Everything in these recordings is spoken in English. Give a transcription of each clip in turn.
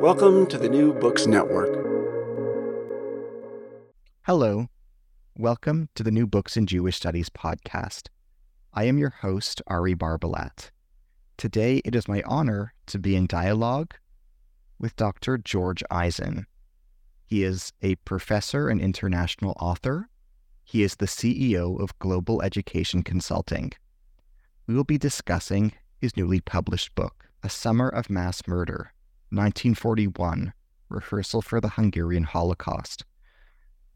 Welcome to the New Books Network. Hello. Welcome to the New Books in Jewish Studies podcast. I am your host, Ari Barbalat. Today, it is my honor to be in dialogue with Dr. George Eisen. He is a professor and international author. He is the CEO of Global Education Consulting. We will be discussing his newly published book, A Summer of Mass Murder, 1941 Rehearsal for the Hungarian Holocaust,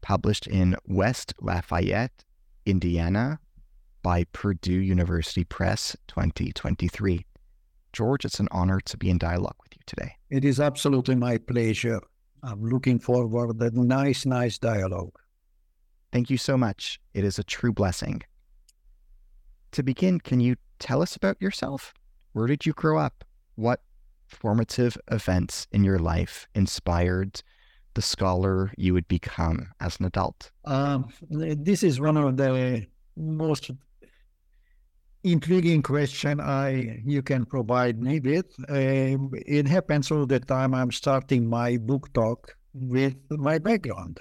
published in West Lafayette, Indiana, by Purdue University Press 2023. George, it's an honor to be in dialogue with you today. It is absolutely my pleasure. I'm looking forward to a nice, nice dialogue. Thank you so much. It is a true blessing. To begin, can you tell us about yourself? Where did you grow up? What formative events in your life inspired the scholar you would become as an adult? Um, this is one of the most intriguing question I you can provide me with. Um, it happens all the time. I'm starting my book talk with my background.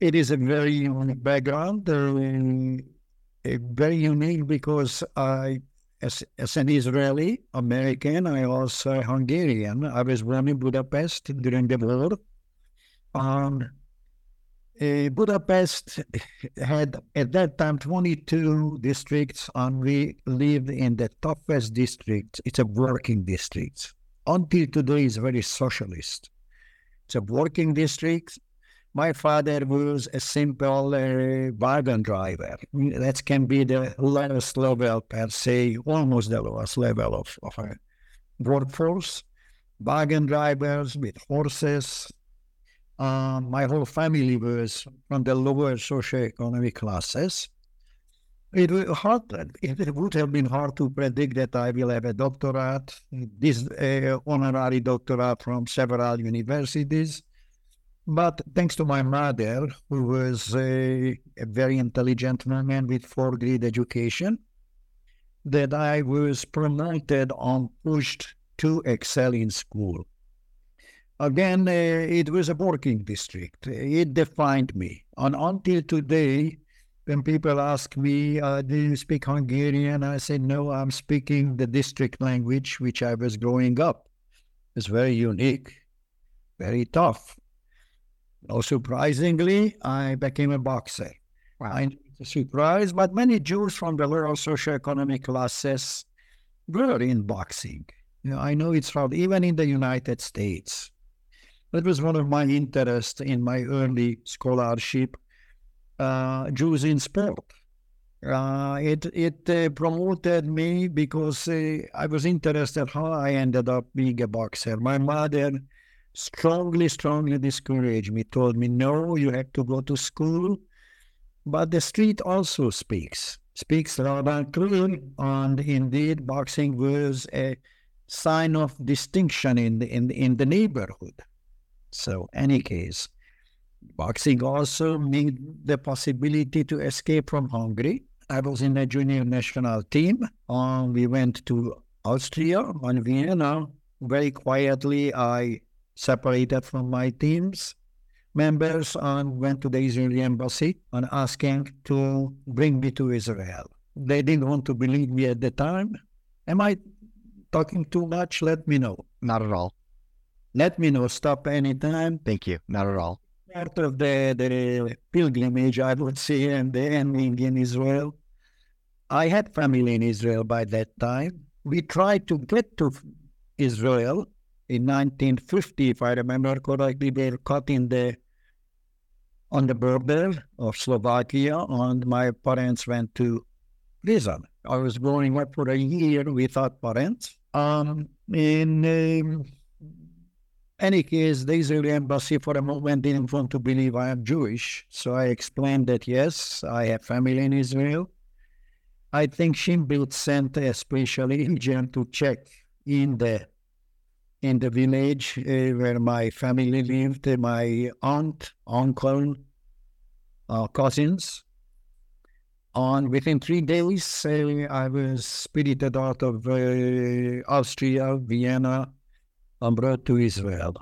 It is a very unique background, uh, very unique because I, as, as an Israeli American, I also Hungarian. I was born in Budapest during the war. Um, uh, Budapest had at that time 22 districts, and we lived in the toughest district. It's a working district. Until today, it's very socialist. It's a working district. My father was a simple uh, wagon driver. That can be the lowest level per se, almost the lowest level of, of a workforce. Wagon drivers with horses, um, my whole family was from the lower socioeconomic classes. It, hard, it would have been hard to predict that I will have a doctorate, this uh, honorary doctorate from several universities. But thanks to my mother, who was a, a very intelligent woman with four grade education, that I was promoted and pushed to excel in school. Again, uh, it was a working district. It defined me. And until today, when people ask me, uh, do you speak Hungarian? I say, no, I'm speaking the district language which I was growing up. It's very unique, very tough. No surprisingly, I became a boxer. Wow. I'm surprised, but many Jews from the lower socioeconomic classes were in boxing. You know, I know it's from even in the United States. That was one of my interests in my early scholarship, uh, Jews in sport. Uh, it it uh, promoted me because uh, I was interested how I ended up being a boxer. My mother strongly, strongly discouraged me, told me, no, you have to go to school. But the street also speaks, speaks loud and clear. And indeed, boxing was a sign of distinction in the, in, in the neighborhood. So, any case, boxing also made the possibility to escape from Hungary. I was in the junior national team. Um, we went to Austria and Vienna. Very quietly, I separated from my team's members and went to the Israeli embassy and asking to bring me to Israel. They didn't want to believe me at the time. Am I talking too much? Let me know. Not at all. Let me know. Stop anytime. Thank you. Not at all. Part of the, the pilgrimage, I would say, and the ending in Israel. I had family in Israel by that time. We tried to get to Israel in 1950, if I remember correctly. They were caught in the on the border of Slovakia, and my parents went to prison. I was growing up for a year without parents. Um, in um, any case, the Israeli embassy for a moment didn't want to believe I am Jewish. So I explained that yes, I have family in Israel. I think Shin Bet sent a special agent to check in the in the village uh, where my family lived, my aunt, uncle, uh, cousins. On within three days, uh, I was spirited out of Austria, Vienna, and brought to Israel.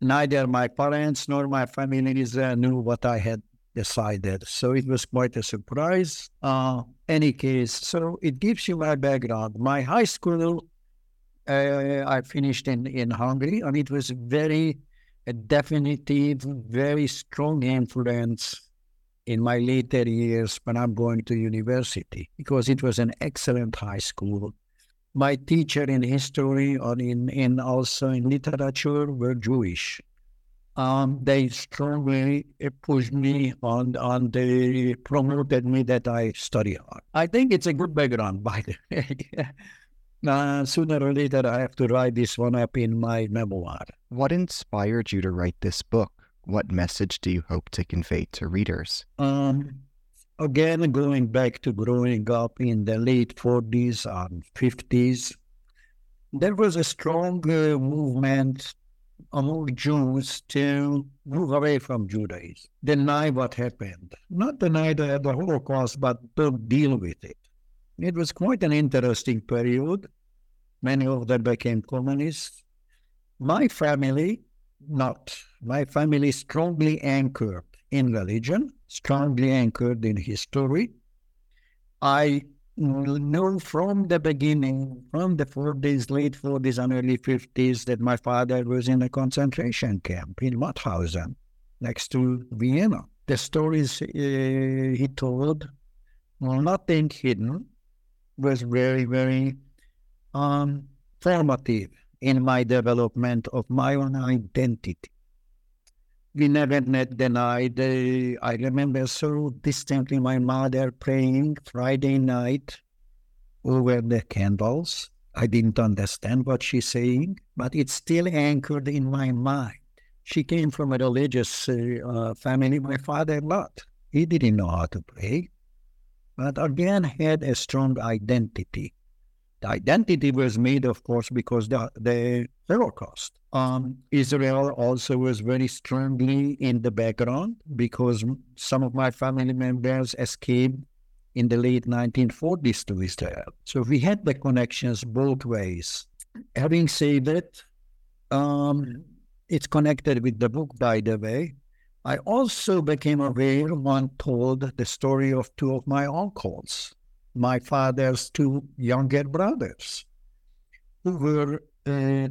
Neither my parents nor my family in Israel knew what I had decided, so it was quite a surprise. Uh, any case, so it gives you my background. My high school, uh, I finished in, in Hungary, and it was very a definitive, very strong influence in my later years when I'm going to university because it was an excellent high school. My teacher in history and in, in also in literature were Jewish. Um, they strongly pushed me and, on they promoted me that I study hard. I think it's a good background, by the way. uh, sooner or later, I have to write this one up in my memoir. What inspired you to write this book? What message do you hope to convey to readers? Um, again, going back to growing up in the late 40s and 50s, there was a strong uh, movement among Jews to move away from Judaism, deny what happened. Not deny the, the Holocaust, but to deal with it. It was quite an interesting period. Many of them became communists. My family, not. My family strongly anchored in religion, strongly anchored in history. I know from the beginning, from the 40s, late 40s and early 50s, that my father was in a concentration camp in Mauthausen, next to Vienna. The stories uh, he told, nothing hidden, was very, very um, formative in my development of my own identity. We never met denied. I remember so distinctly my mother praying Friday night over the candles. I didn't understand what she's saying, but it's still anchored in my mind. She came from a religious uh, family. My father not. He didn't know how to pray, but again had a strong identity. The identity was made, of course, because the, the Holocaust. Um, Israel also was very strongly in the background because some of my family members escaped in the late 1940s to Israel. So we had the connections both ways. Having said that, um, it's connected with the book, by the way. I also became aware one told the story of two of my uncles, my father's two younger brothers, who were uh,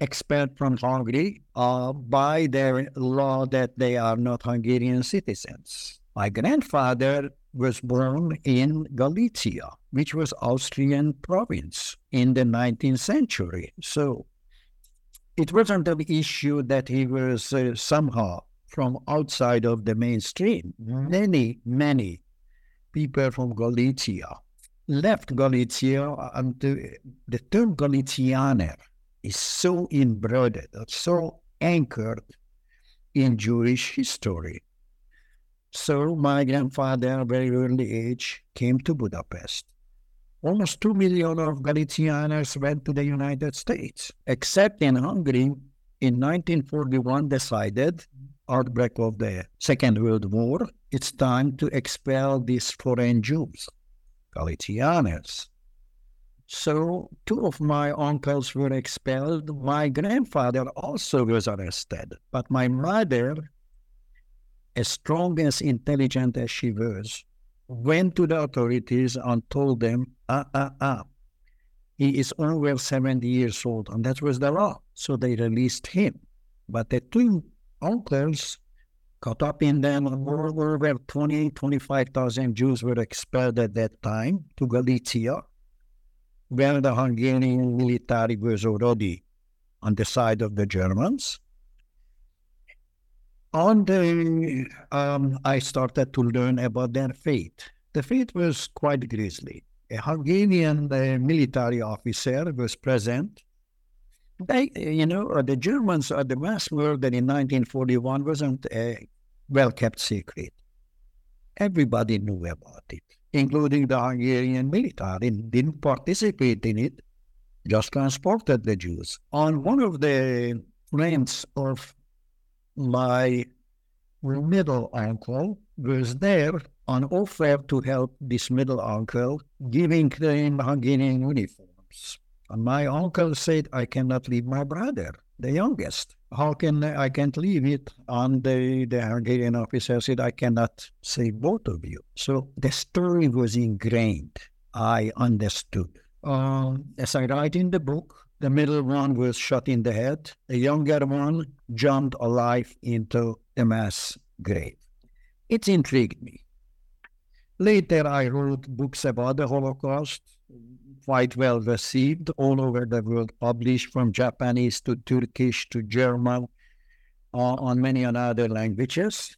expelled from Hungary uh, by their law that they are not Hungarian citizens. My grandfather was born in Galicia, which was Austrian province in the 19th century. So it wasn't an issue that he was uh, somehow from outside of the mainstream. Many, many people from Galicia left Galicia, uh, and the, the term Galicianer is so embroidered, uh, so anchored in Jewish history. So my grandfather, very early age, came to Budapest. Almost two million of Galicianers went to the United States, except in Hungary. In 1941, decided outbreak of the Second World War, it's time to expel these foreign Jews, Galicianers. So two of my uncles were expelled. My grandfather also was arrested. But my mother, as strong as intelligent as she was, went to the authorities and told them, ah, ah, ah, he is over 70 years old. And that was the law. So they released him. But the two uncles caught up in them. Over 20, 25,000 Jews were expelled at that time to Galicia where the Hungarian military was already on the side of the Germans. On the, um, I started to learn about their fate. The fate was quite grisly. A Hungarian uh, military officer was present They, you know, the Germans, uh, the mass murder in 1941 wasn't a well kept secret. Everybody knew about it, including the Hungarian military, didn't participate in it, just transported the Jews. On one of the friends of my middle uncle was there on offer to help this middle uncle, giving them Hungarian uniforms. And my uncle said, I cannot leave my brother, the youngest. How can I can't leave it? And the, the Hungarian officer said, I cannot save both of you. So the story was ingrained. I understood. Um, as I write in the book, the middle one was shot in the head. The younger one jumped alive into the mass grave. It intrigued me. Later, I wrote books about the Holocaust, quite well received all over the world, published from Japanese to Turkish to German, uh, on many other languages.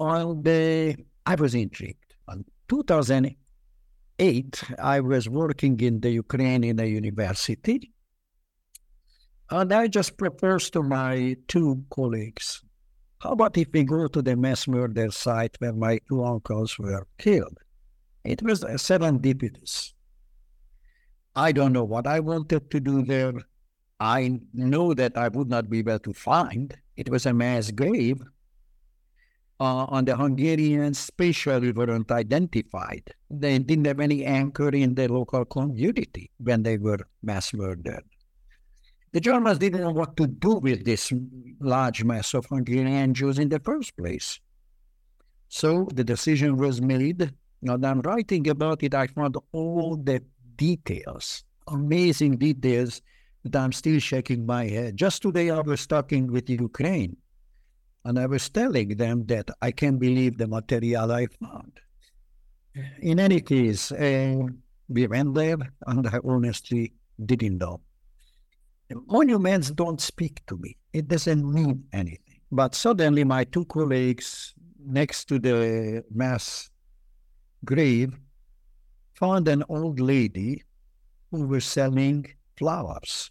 And uh, I was intrigued. In 2008, I was working in the Ukraine in a university. And I just proposed to my two colleagues how about if we go to the mass murder site where my two uncles were killed? It was serendipitous. I don't know what I wanted to do there. I know that I would not be able to find. It was a mass grave. Uh, on the Hungarians, spatially weren't identified. They didn't have any anchor in the local community when they were mass murdered. The Germans didn't know what to do with this large mass of Hungarian Jews in the first place. So the decision was made, and I'm writing about it. I found all the details, amazing details, that I'm still shaking my head. Just today, I was talking with Ukraine, and I was telling them that I can't believe the material I found. In any case, uh, we went there, and I honestly didn't know monuments don't speak to me. It doesn't mean anything. But suddenly, my two colleagues next to the mass grave found an old lady who was selling flowers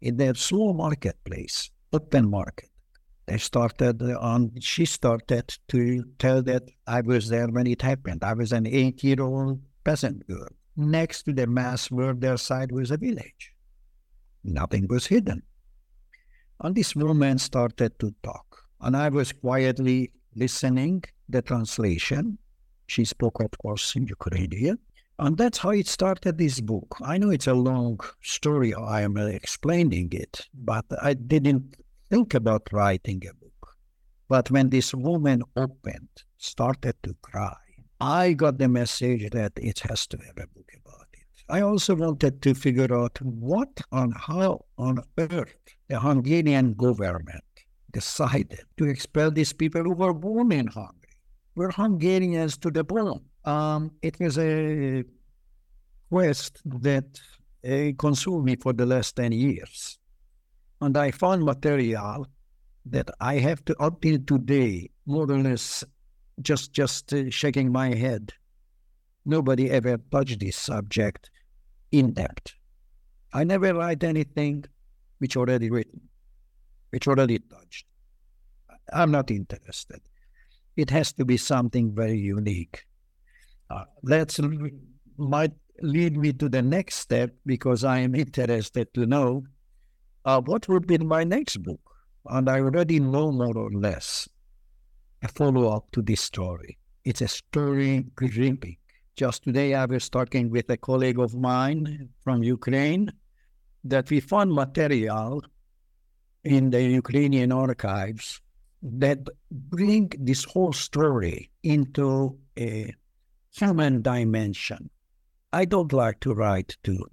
in their small marketplace, open market. They started on, she started to tell that I was there when it happened. I was an eight year old peasant girl. Next to the mass murder site was a village. Nothing was hidden. And this woman started to talk, and I was quietly listening the translation. She spoke, of course, in Ukrainian. And that's how it started this book. I know it's a long story, I am explaining it, but I didn't think about writing a book. But when this woman opened, started to cry, I got the message that it has to have a book about it. I also wanted to figure out what on how on earth the Hungarian government decided to expel these people who were born in Hungary. We're Hungarians to the bone. Um, it was a quest that uh, consumed me for the last 10 years. And I found material that I have to, up till today, more or less just, just uh, shaking my head. Nobody ever touched this subject in depth. I never write anything which already written, which already touched. I'm not interested. It has to be something very unique. Uh, that's might lead me to the next step because I am interested to know uh, what would be my next book. And I already know more or less a follow up to this story. It's a story gripping just today, I was talking with a colleague of mine from Ukraine that we found material in the Ukrainian archives that bring this whole story into a human dimension. I don't like to write to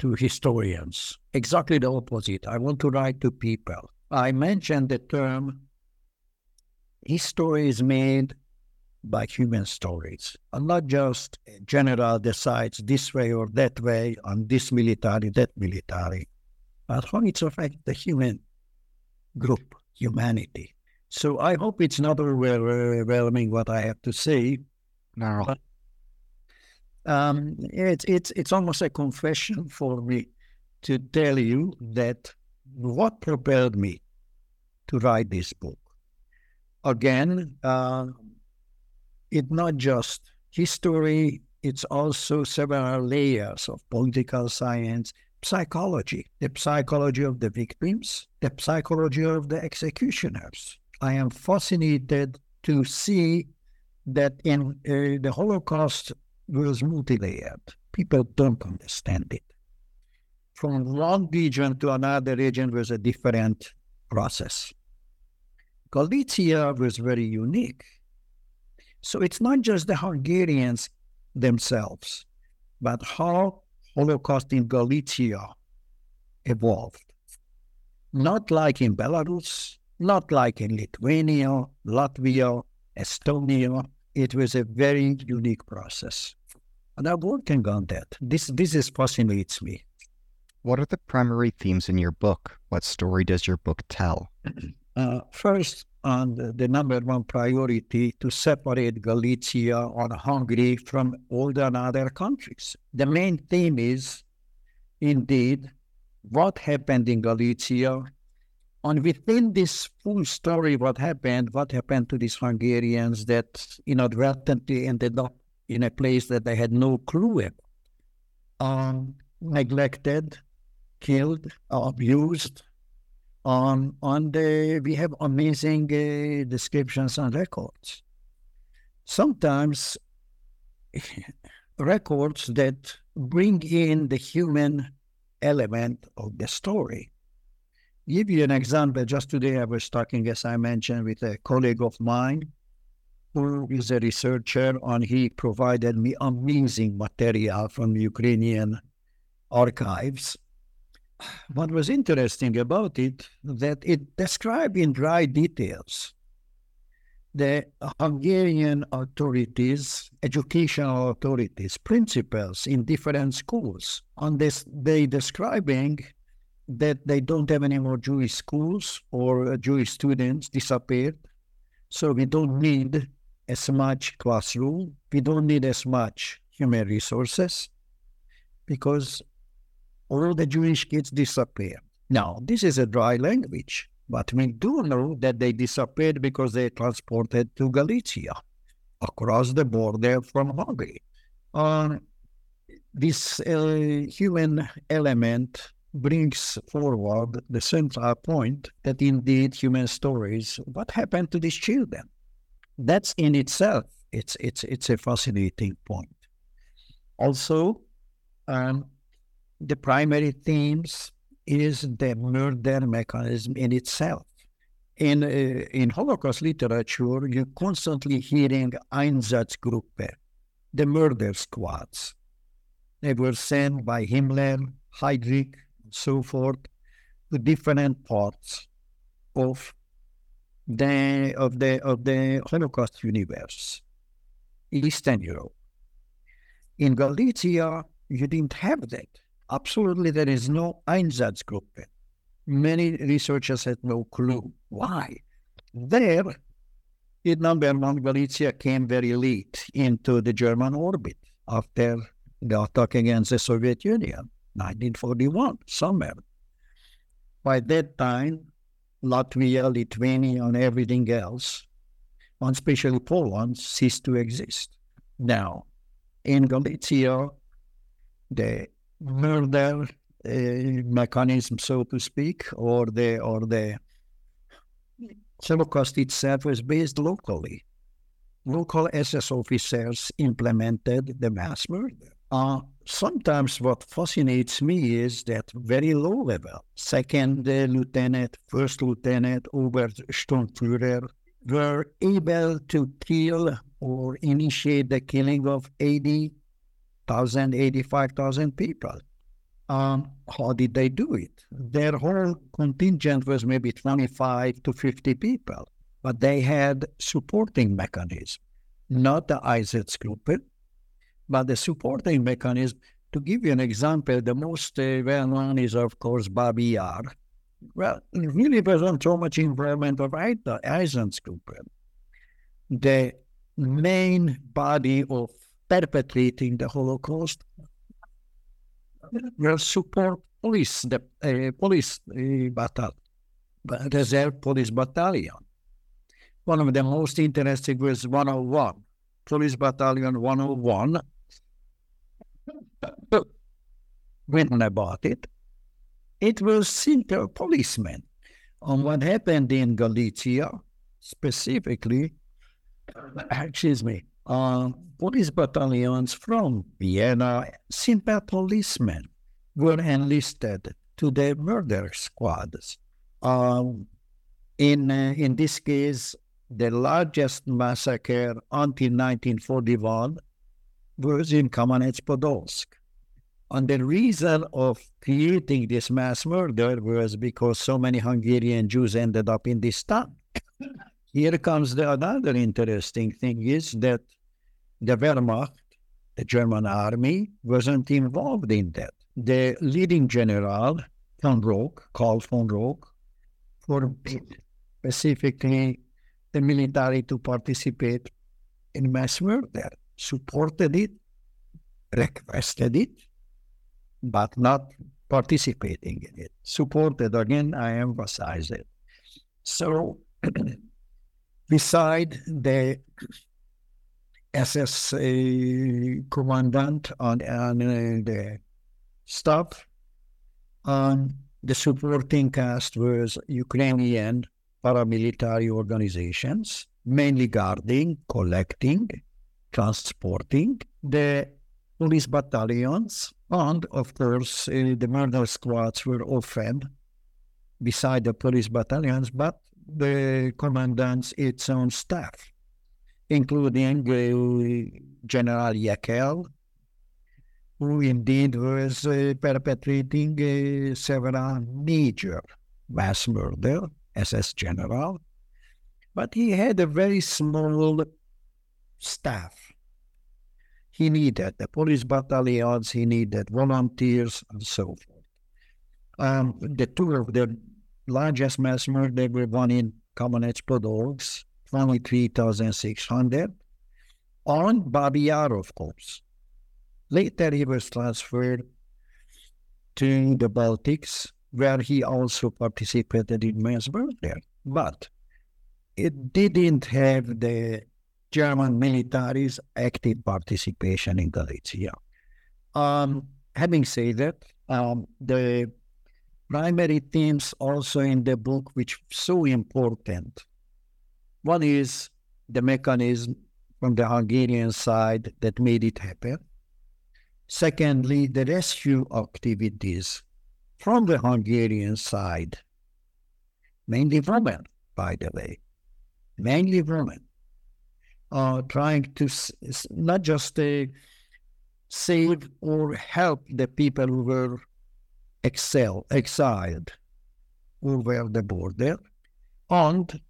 to historians. Exactly the opposite. I want to write to people. I mentioned the term history is made by human stories, and not just general decides this way or that way on this military, that military, but how it affects the human group, humanity. So I hope it's not overwhelming what I have to say. No. But, um, it's it's it's almost a confession for me to tell you that what propelled me to write this book. Again, uh, it's not just history, it's also several layers of political science, psychology, the psychology of the victims, the psychology of the executioners. I am fascinated to see that in uh, the Holocaust was multi-layered. People don't understand it. From one region to another region was a different process. Galicia was very unique. So it's not just the Hungarians themselves, but how Holocaust in Galicia evolved. Not like in Belarus, not like in Lithuania, Latvia, Estonia. It was a very unique process. And I'm working on that. This this is fascinates me. What are the primary themes in your book? What story does your book tell? Uh, first, on the, the, number one priority to separate Galicia or Hungary from all the other countries. The main theme is, indeed, what happened in Galicia and within this full story, what happened, what happened to these Hungarians that inadvertently ended up in a place that they had no clue about, um, neglected, killed, abused. Um, on the, we have amazing uh, descriptions and records. Sometimes records that bring in the human element of the story give you an example. Just today, I was talking, as I mentioned, with a colleague of mine who is a researcher, and he provided me amazing material from Ukrainian archives. What was interesting about it that it described in dry details the Hungarian authorities, educational authorities, principals in different schools. On this, they describing that they don't have any more Jewish schools or uh, Jewish students disappeared. So we don't need as much classroom. We don't need as much human resources because all the Jewish kids disappeared. Now, this is a dry language, but we do know that they disappeared because they transported to Galicia across the border from Hungary. Uh, this uh, human element brings forward the central point that indeed human stories, what happened to these children? That's in itself, it's, it's, it's a fascinating point. Also, um, the primary themes is the murder mechanism in itself. In, uh, in Holocaust literature, you're constantly hearing Einsatzgruppe, the murder squads. They were sent by Himmler, Heydrich, so forth, the different parts of the of the of the Holocaust universe, Eastern Europe. In Galicia, you didn't have that. Absolutely, there is no Einsatzgruppe. Many researchers had no clue why. There, in number one, Galicia came very late into the German orbit after the attack against the Soviet Union. 1941, somewhere. By that time, Latvia, Lithuania, and everything else, and especially Poland, ceased to exist. Now, in Galicia, the murder uh, mechanism, so to speak, or the or the Holocaust itself was based locally. Local SS officers implemented the mass murder. Uh, sometimes what fascinates me is that very low level, second lieutenant, first lieutenant, Obersturmführer, were able to kill or initiate the killing of 80,000, 85,000 people. Um, how did they do it? Their whole contingent was maybe 25 to 50 people, but they had supporting mechanism, not the Einsatzgruppe, but the supporting mechanism, to give you an example, the most uh, well known is, of course, Babi Yar. Well, it really wasn't so much involvement of Einsatzgruppe. The main body of perpetrating the Holocaust will support police, the uh, police uh, battle, reserve police battalion. One of the most interesting was 101, Police Battalion 101. When I bought it, it was simple policemen. On what happened in Galicia, specifically, excuse me, uh, police battalions from Vienna, simple policemen were enlisted to the murder squads. Um, in uh, in this case, the largest massacre until 1941 was in Kamenets-Podolsk. And the reason of creating this mass murder was because so many Hungarian Jews ended up in this town. Here comes the another interesting thing is that the Wehrmacht, the German army, wasn't involved in that. The leading general, von Roques, Karl von Roques, forbid specifically the military to participate in mass murder, supported it, requested it, but not participating in it. Supported, again, I emphasize it. So, beside the SS uh, commandant and, uh, the staff, um, the supporting cast was Ukrainian paramilitary organizations, mainly guarding, collecting, transporting the police battalions, and of course, uh, the murder squads were often beside the police battalions, but the commandant's its own staff, including uh, General Jeckeln, who indeed was uh, perpetrating uh, several major mass murder SS general, but he had a very small staff. He needed the police battalions, he needed volunteers, and so forth. Um, the two of the largest mass murder were one in Kamenets-Podolsk, 23,600, on Babi Yar, of course. Later, he was transferred to the Baltics, where he also participated in mass murder. But it didn't have the German military's active participation in Galicia. Um, having said that, um, the primary themes also in the book, which so important. One is the mechanism from the Hungarian side that made it happen. Secondly, the rescue activities from the Hungarian side, mainly women, by the way, mainly women, are trying to not just uh, save or help the people who were excel, exiled over the border, and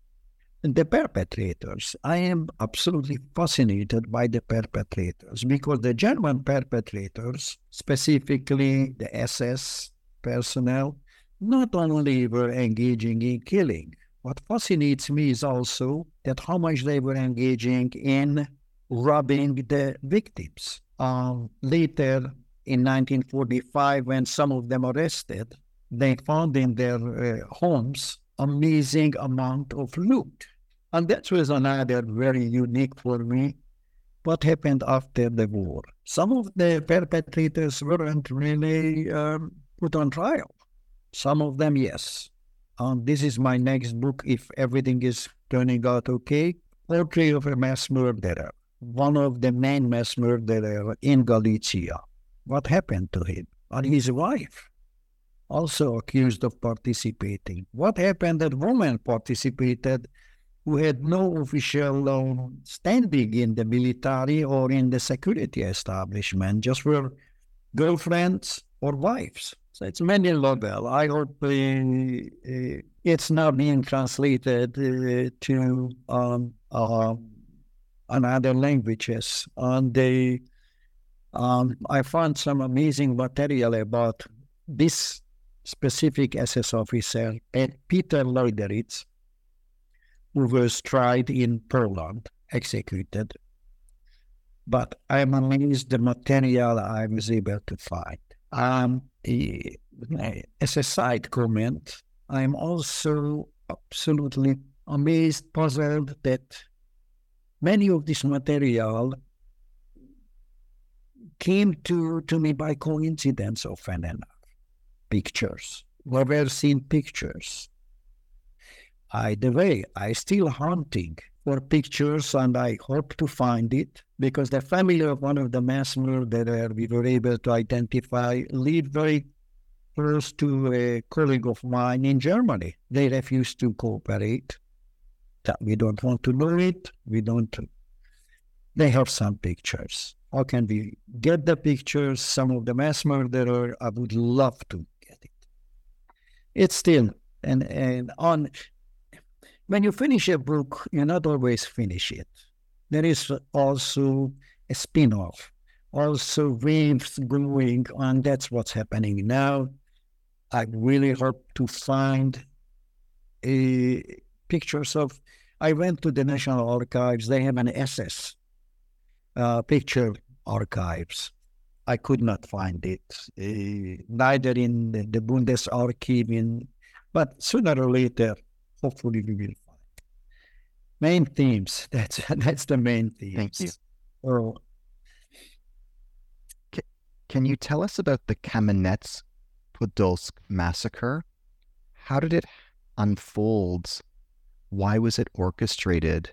the perpetrators. I am absolutely fascinated by the perpetrators because the German perpetrators, specifically the SS personnel, not only were engaging in killing, what fascinates me is also that how much they were engaging in robbing the victims. Um, later, in 1945, when some of them arrested, they found in their uh, homes amazing amount of loot. And that was another very unique for me. What happened after the war? Some of the perpetrators weren't really um, put on trial. Some of them, yes. Um, this is my next book, if everything is turning out okay. Portrait of a mass murderer, one of the main mass murderers in Galicia. What happened to him? And his wife, also accused of participating. What happened that woman participated who had no official um, standing in the military or in the security establishment, just were girlfriends or wives. So it's many novel. I hope uh, uh, it's now being translated uh, to um, uh, another languages. And they, um, I found some amazing material about this specific SS officer, Peter Leideritz, who was tried in Poland, executed. But I'm amazed the material I was able to find. Um, as a side comment, I'm also absolutely amazed, puzzled that many of this material came to, to me by coincidence often enough. Pictures. Never seen pictures. By the way, I still hunting for pictures and I hope to find it because the family of one of the mass murderer we were able to identify lived very close to a colleague of mine in Germany. They refused to cooperate. We don't want to know it. We don't. They have some pictures. How can we get the pictures? Some of the mass murderer, I would love to get it. It's still and and on when you finish a book, you not always finish it. There is also a spin-off, also waves going on. That's what's happening now. I really hope to find uh, pictures of. I went to the National Archives. They have an SS uh, picture archives. I could not find it, uh, neither in the, the Bundesarchiv, in, but sooner or later, hopefully, we will find. Main themes. That's that's the main themes. Thank you. Oh. Can, you tell us about the Kamenets Podolsk massacre? How did it unfold? Why was it orchestrated?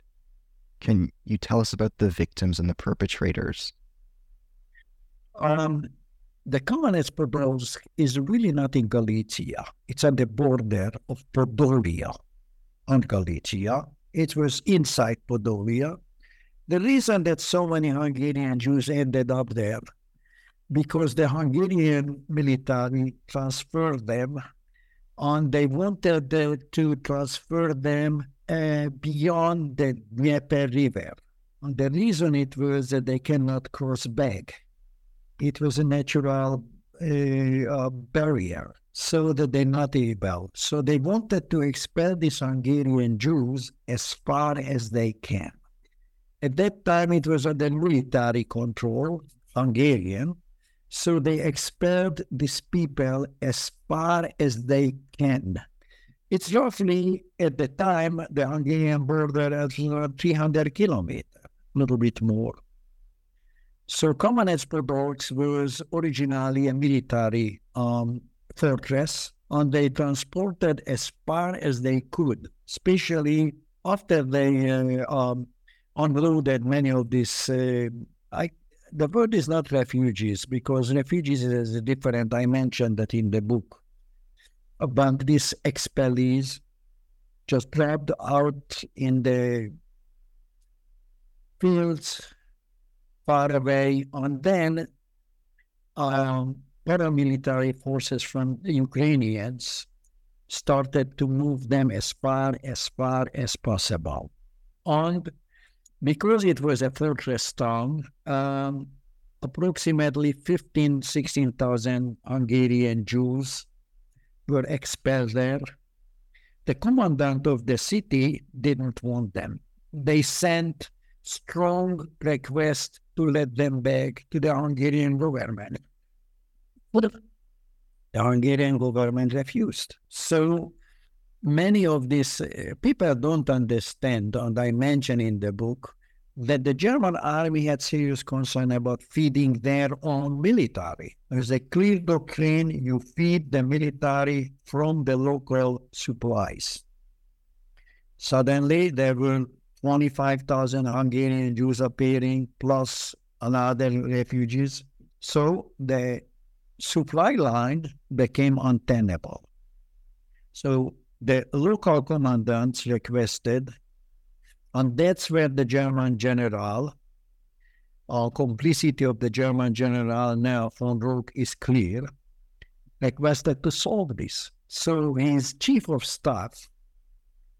Can you tell us about the victims and the perpetrators? Um, the Kamenets Podolsk is really not in Galicia. It's at the border of Podolia and Galicia. It was inside Podolia. The reason that so many Hungarian Jews ended up there because the Hungarian military transferred them and they wanted to transfer them uh, beyond the Dnieper River. And the reason it was that they cannot cross back. It was a natural uh, uh, barrier so that they're not able. So they wanted to expel these Hungarian Jews as far as they can. At that time, it was under military control, Hungarian, so they expelled these people as far as they can. It's roughly, at the time, the Hungarian border is 300 kilometers, a little bit more. So Kamenets Podolsk was originally a military um, fortress, and they transported as far as they could, especially after they uh, um, unloaded many of these uh, I, the word is not refugees because refugees is a different. I mentioned that in the book about these expellees just trapped out in the fields far away, and then um, paramilitary forces from the Ukrainians started to move them as far as far as possible. And because it was a fortress town, um, approximately 15, 16,000 Hungarian Jews were expelled there. The commandant of the city didn't want them. They sent strong requests to let them back to the Hungarian government. The Hungarian government refused. So many of these uh, people don't understand, and I mention in the book, that the German army had serious concern about feeding their own military. There's a clear doctrine you feed the military from the local supplies. Suddenly, there were 25,000 Hungarian Jews appearing, plus another refugees. So the supply line became untenable. So the local commandants requested, and that's where the German general, uh, complicity of the German general now von Roques is clear, requested to solve this. So his chief of staff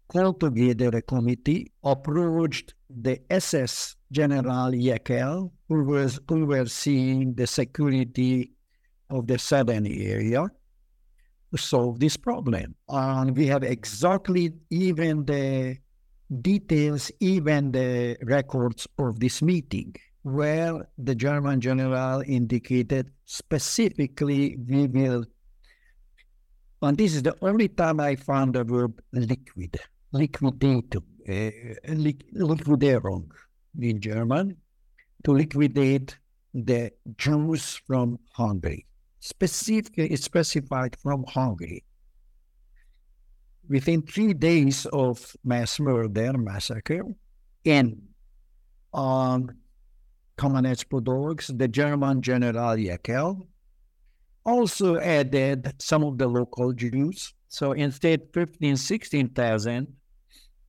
called together a committee, approached the SS General Jeckeln, who was overseeing the security of the southern area, to solve this problem. And we have exactly even the details, even the records of this meeting. where the German general indicated specifically we will, and this is the only time I found the verb liquid, liquidate, uh, in German, to liquidate the Jews from Hungary, specifically specified from Hungary. Within three days of mass murder, massacre, and on Kamenetz-Podolsk, the German General Jeckeln also added some of the local Jews. So instead, 15, 16,000,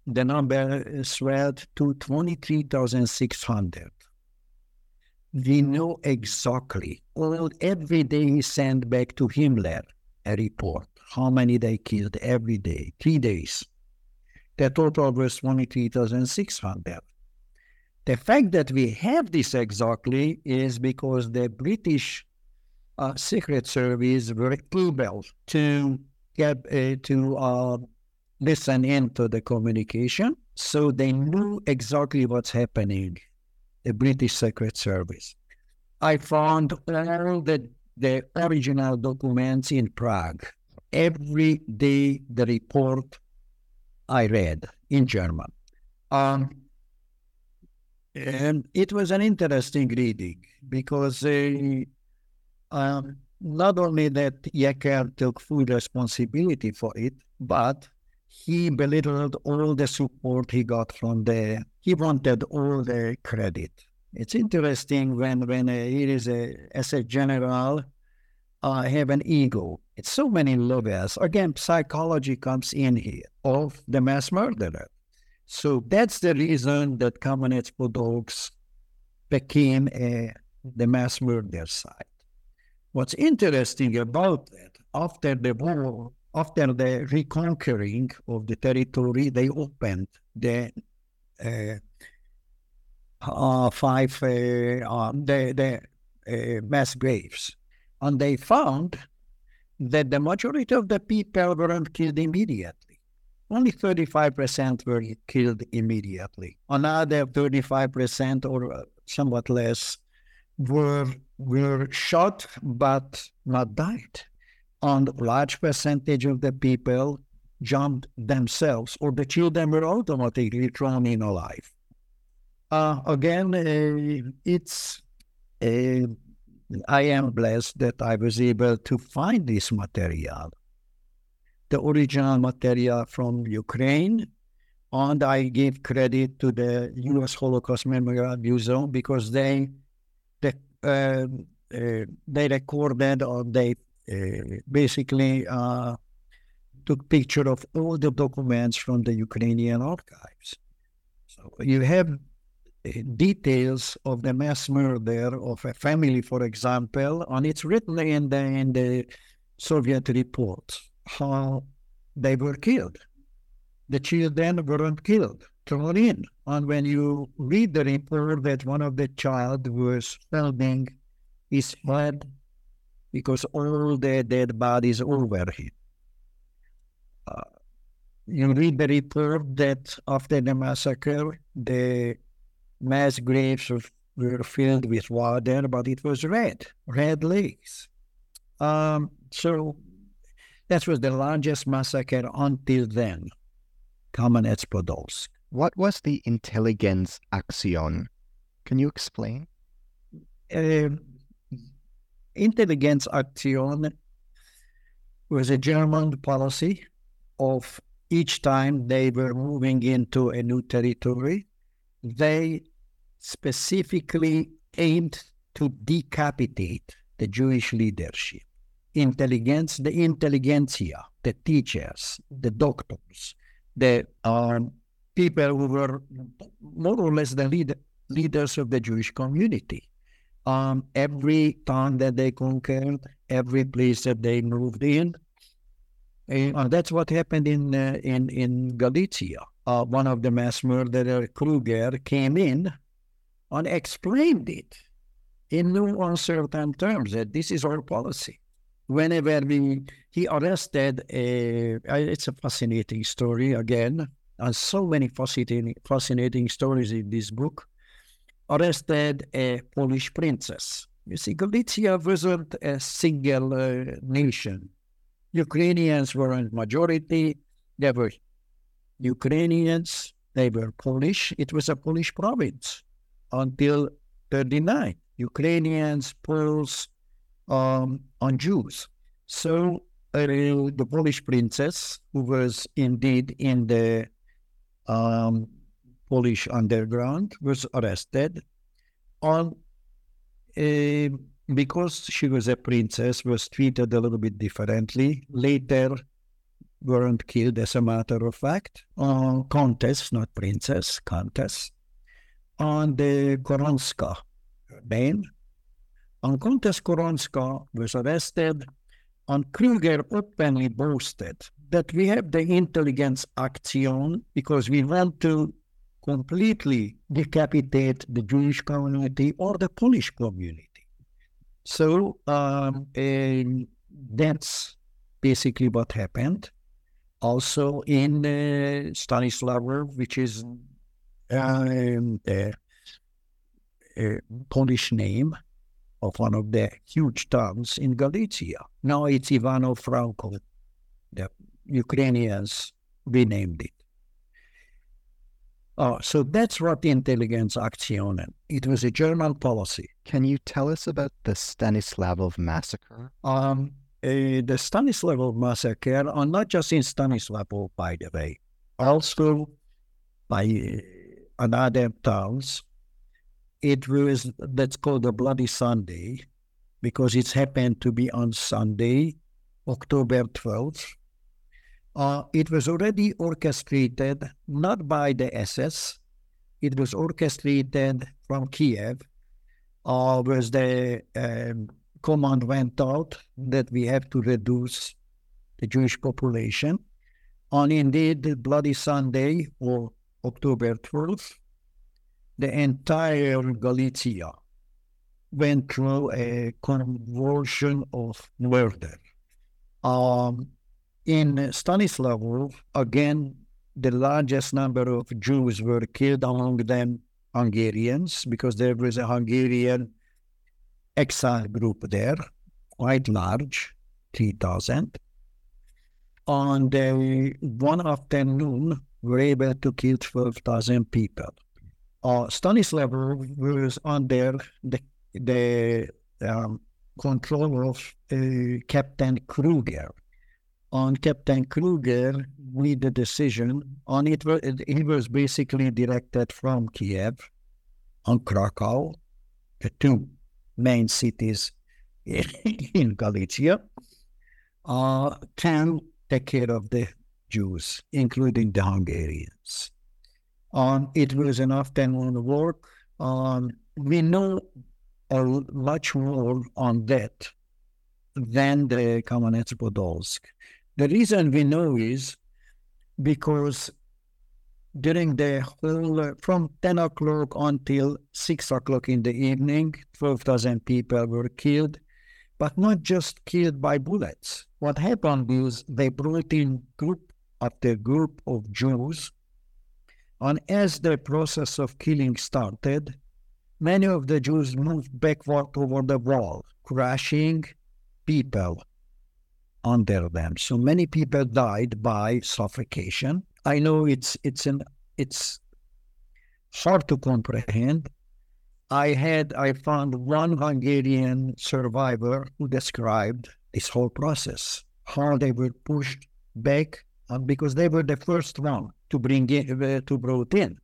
the number swelled to 23,600 we know exactly. Well, every day he sent back to Himmler a report how many they killed every day, three days. The total was 23,600. The fact that we have this exactly is because the British uh, Secret Service were able to get uh, to uh, listen into the communication, so they knew exactly what's happening the British Secret Service. I found all the, the original documents in Prague. Every day, the report I read in German. Um, and it was an interesting reading because uh, um, not only that Jeckeln took full responsibility for it, but he belittled all the support he got from the, he wanted all the credit. It's interesting when, when uh, he is a, as a general, uh, have an ego. It's so many levels. Again, psychology comes in here of the mass murderer. So that's the reason that Kamenetz-Podolsk became a, the mass murder site. What's interesting about that, after the war, after the reconquering of the territory, they opened the uh, uh, five uh, uh, the, the mass graves, and they found that the majority of the people weren't killed immediately. Only 35% were killed immediately. Another 35% or somewhat less were were shot but not died and large percentage of the people jumped themselves, or the children were automatically thrown in alive. Uh, again, uh, it's uh, I am blessed that I was able to find this material, the original material from Ukraine, and I give credit to the U.S. Holocaust Memorial Museum because they they, uh, uh, they recorded or they uh, basically uh, took picture of all the documents from the Ukrainian archives. So you have uh, details of the mass murder of a family, for example, and it's written in the in the Soviet reports how they were killed. The children weren't killed, thrown in. And when you read the report that one of the child was holding his head because all the dead bodies were him. Uh, you read the report that after the massacre, the mass graves were filled with water, but it was red, red lakes. Um, so that was the largest massacre until then, Kamenetz-Podolsk. What was the intelligence Aktion? Can you explain? Uh, Intelligenzaktion was a German policy of each time they were moving into a new territory, they specifically aimed to decapitate the Jewish leadership. Intelligence, the intelligentsia, the teachers, the doctors, the um, people who were more or less the lead, leaders of the Jewish community um, every town that they conquered, every place that they moved in. And uh, that's what happened in uh, in in Galicia. Uh, one of the mass murderer, Kruger, came in and explained it in no uncertain terms that this is our policy. Whenever we, he arrested, a, it's a fascinating story again, and so many fascinating, fascinating stories in this book arrested a Polish princess. You see, Galicia wasn't a single uh, nation. Ukrainians were in majority. They were Ukrainians, they were Polish. It was a Polish province until 39. Ukrainians, Poles, um, and Jews. So uh, the Polish princess, who was indeed in the um, Polish underground, was arrested on uh, because she was a princess, was treated a little bit differently. Later, weren't killed, as a matter of fact. Uh, countess, not princess, countess. On the Koronska name. on Countess Koronska was arrested, and Kruger openly boasted that we have the intelligence action because we want to completely decapitate the Jewish community or the Polish community. So um, that's basically what happened. Also in uh, Stanislav, which is um, a, a Polish name of one of the huge towns in Galicia. Now it's Ivano-Franko. The Ukrainians renamed it. Oh, so that's what the Intelligenz Aktionen. It was a German policy. Can you tell us about the Stanislavov massacre? Um, uh, the Stanislavov massacre, and not just in Stanislavov, by the way, also by uh, another towns. It was that's called the Bloody Sunday because it happened to be on Sunday, October 12th, uh, it was already orchestrated not by the SS, it was orchestrated from Kiev, uh, where the um, command went out that we have to reduce the Jewish population. And indeed, Bloody Sunday, or October 12th, the entire Galicia went through a convulsion of murder. Um, in Stanislav, again, the largest number of Jews were killed, among them Hungarians, because there was a Hungarian exile group there, quite large, 3,000. On the one afternoon, were able to kill 12,000 people. Uh, Stanislav was under the, the um, control of uh, Captain Kruger, on Captain Kruger with the decision on it. He was basically directed from Kiev on Krakow, the two main cities in Galicia, uh, can take care of the Jews, including the Hungarians. Um, it was an afternoon work. Um, we know a much more on that than the Kamenets Podolsk. The reason we know is because during the whole, from 10 o'clock until 6 o'clock in the evening, 12,000 people were killed, but not just killed by bullets. What happened is they brought in group after group of Jews, and as the process of killing started, many of the Jews moved backward over the wall, crushing people under them. So many people died by suffocation. I know it's it's an it's hard to comprehend. I had I found one Hungarian survivor who described this whole process, how they were pushed back uh, because they were the first one to bring in, uh, to brought in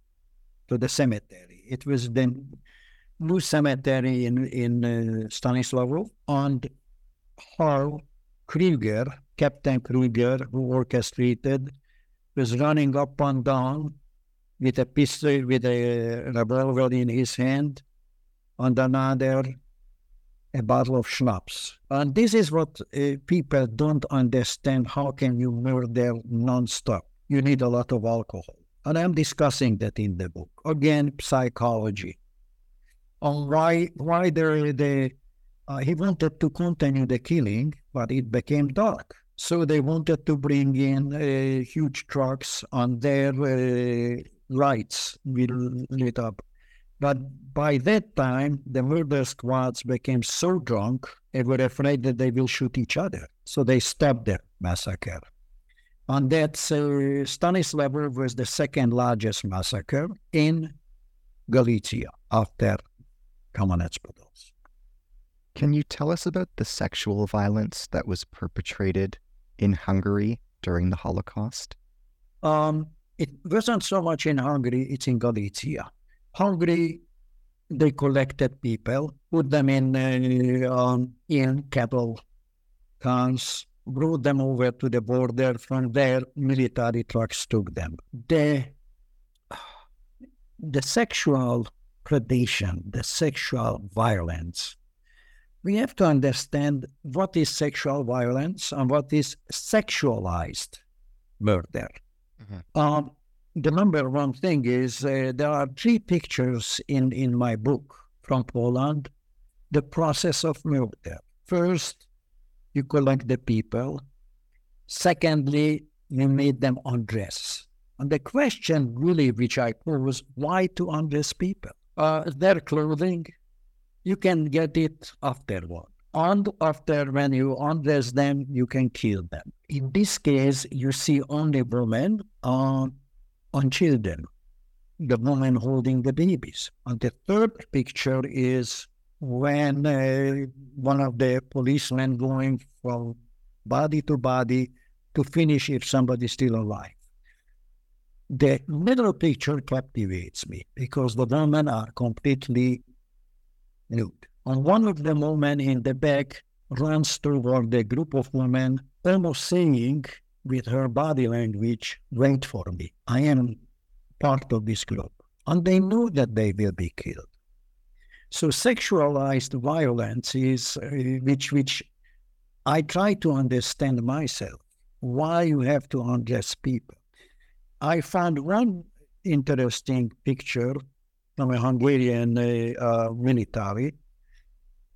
to the cemetery. It was the new cemetery in in uh, and how Kruger, Captain Kruger, who orchestrated, was running up and down with a pistol, with a revolver in his hand, and another a bottle of schnapps. And this is what uh, people don't understand. How can you murder non-stop? You need a lot of alcohol. And I'm discussing that in the book. Again, psychology. On why why the, the uh, he wanted to continue the killing, but it became dark. So they wanted to bring in uh, huge trucks on their uh, lights will lit up. But by that time, the murder squads became so drunk they were afraid that they will shoot each other. So they stopped the massacre. And that uh, Stanislav was the second largest massacre in Galicia after Kamenets Podolsk. Can you tell us about the sexual violence that was perpetrated in Hungary during the Holocaust? Um, it wasn't so much in Hungary, it's in Galicia. Hungary, they collected people, put them in, uh, um, in cattle cars, brought them over to the border. From there, military trucks took them. The, the sexual predation, the sexual violence, we have to understand what is sexual violence and what is sexualized murder. Mm-hmm. Um, the number one thing is uh, there are three pictures in, in my book from Poland the process of murder. First, you collect the people. Secondly, you made them undress. And the question really which I pose, why to undress people? Uh, their clothing, you can get it afterward. And after when you undress them, you can kill them. In this case, you see only women on, on children, the woman holding the babies. And the third picture is when uh, one of the policemen going from body to body to finish if somebody's still alive. The middle picture captivates me because the women are completely nude. And one of the women in the back runs toward the group of women, almost saying with her body language, Wait for me. I am part of this group. And they know that they will be killed. So sexualized violence is uh, which which I try to understand myself why you have to undress people. I found one interesting picture from a Hungarian uh, uh, military.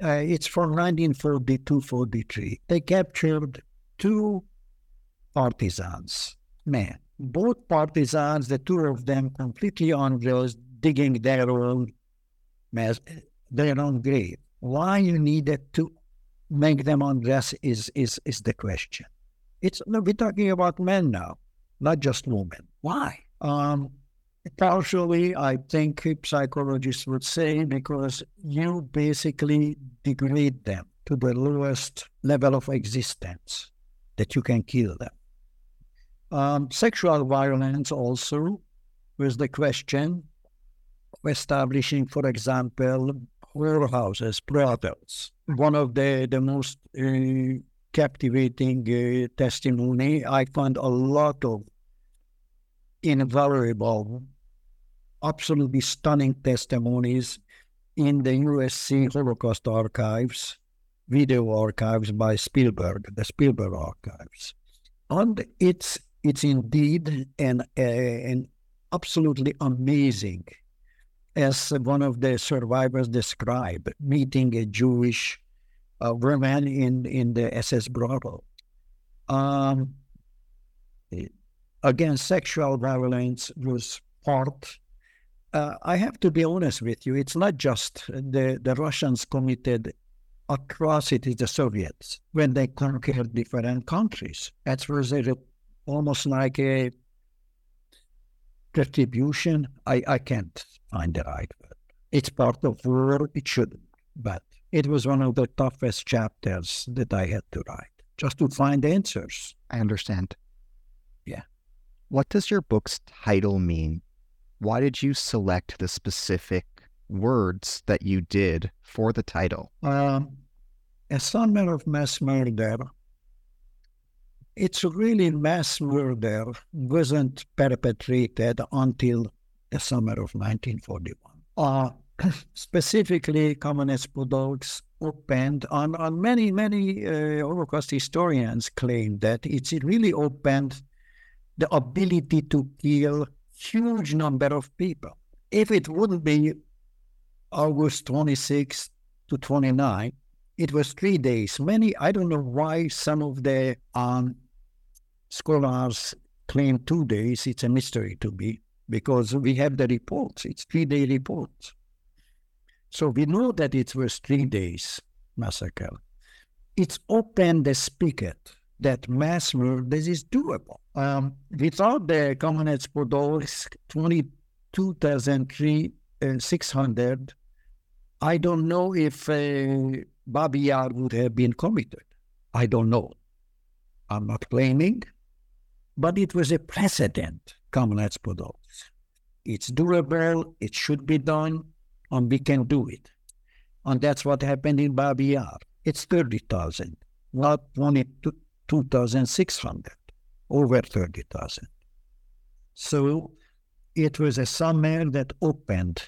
Uh, it's from 1942-43. They captured two partisans, men. Both partisans, the two of them, completely undressed, digging their own mess, their own grave. Why you needed to make them undress is is is the question. It's we're talking about men now, not just women. Why? Um, Partially, I think psychologists would say because you basically degrade them to the lowest level of existence that you can kill them. Um, sexual violence also was the question of establishing, for example, whorehouses, brothels. One of the, the most uh, captivating uh, testimony, I found a lot of invaluable absolutely stunning testimonies in the USC Holocaust archives, video archives by Spielberg, the Spielberg archives. And it's it's indeed an, an absolutely amazing, as one of the survivors described, meeting a Jewish uh, woman in, in the SS brothel. Um, again, sexual violence was part uh, I have to be honest with you. It's not just the, the Russians committed atrocities, the Soviets, when they conquered different countries. That was a, almost like a retribution. I, I can't find the right word. It's part of war. It shouldn't. But it was one of the toughest chapters that I had to write, just to find answers. I understand. Yeah. What does your book's title mean? Why did you select the specific words that you did for the title? Um, a summer of mass murder. It's really mass murder wasn't perpetrated until the summer of 1941. Uh, specifically, Kamenets Podolsk opened, and, and many, many uh, Holocaust historians claim that it's really opened the ability to kill huge number of people. If it wouldn't be August 26 to 29, it was three days. Many, I don't know why some of the um, scholars claim two days. It's a mystery to me because we have the reports. It's three day reports. So we know that it was three days massacre. It's opened the spigot that mass murder is doable. Um, without the Kamenets Podolsk 22,600, I don't know if uh, Babi Yar would have been committed. I don't know. I'm not claiming, but it was a precedent, Kamenets Podolsk. It's durable, it should be done, and we can do it. And that's what happened in Babi Yar. It's 30,000, not 22,600, over 30,000. So it was a summer that opened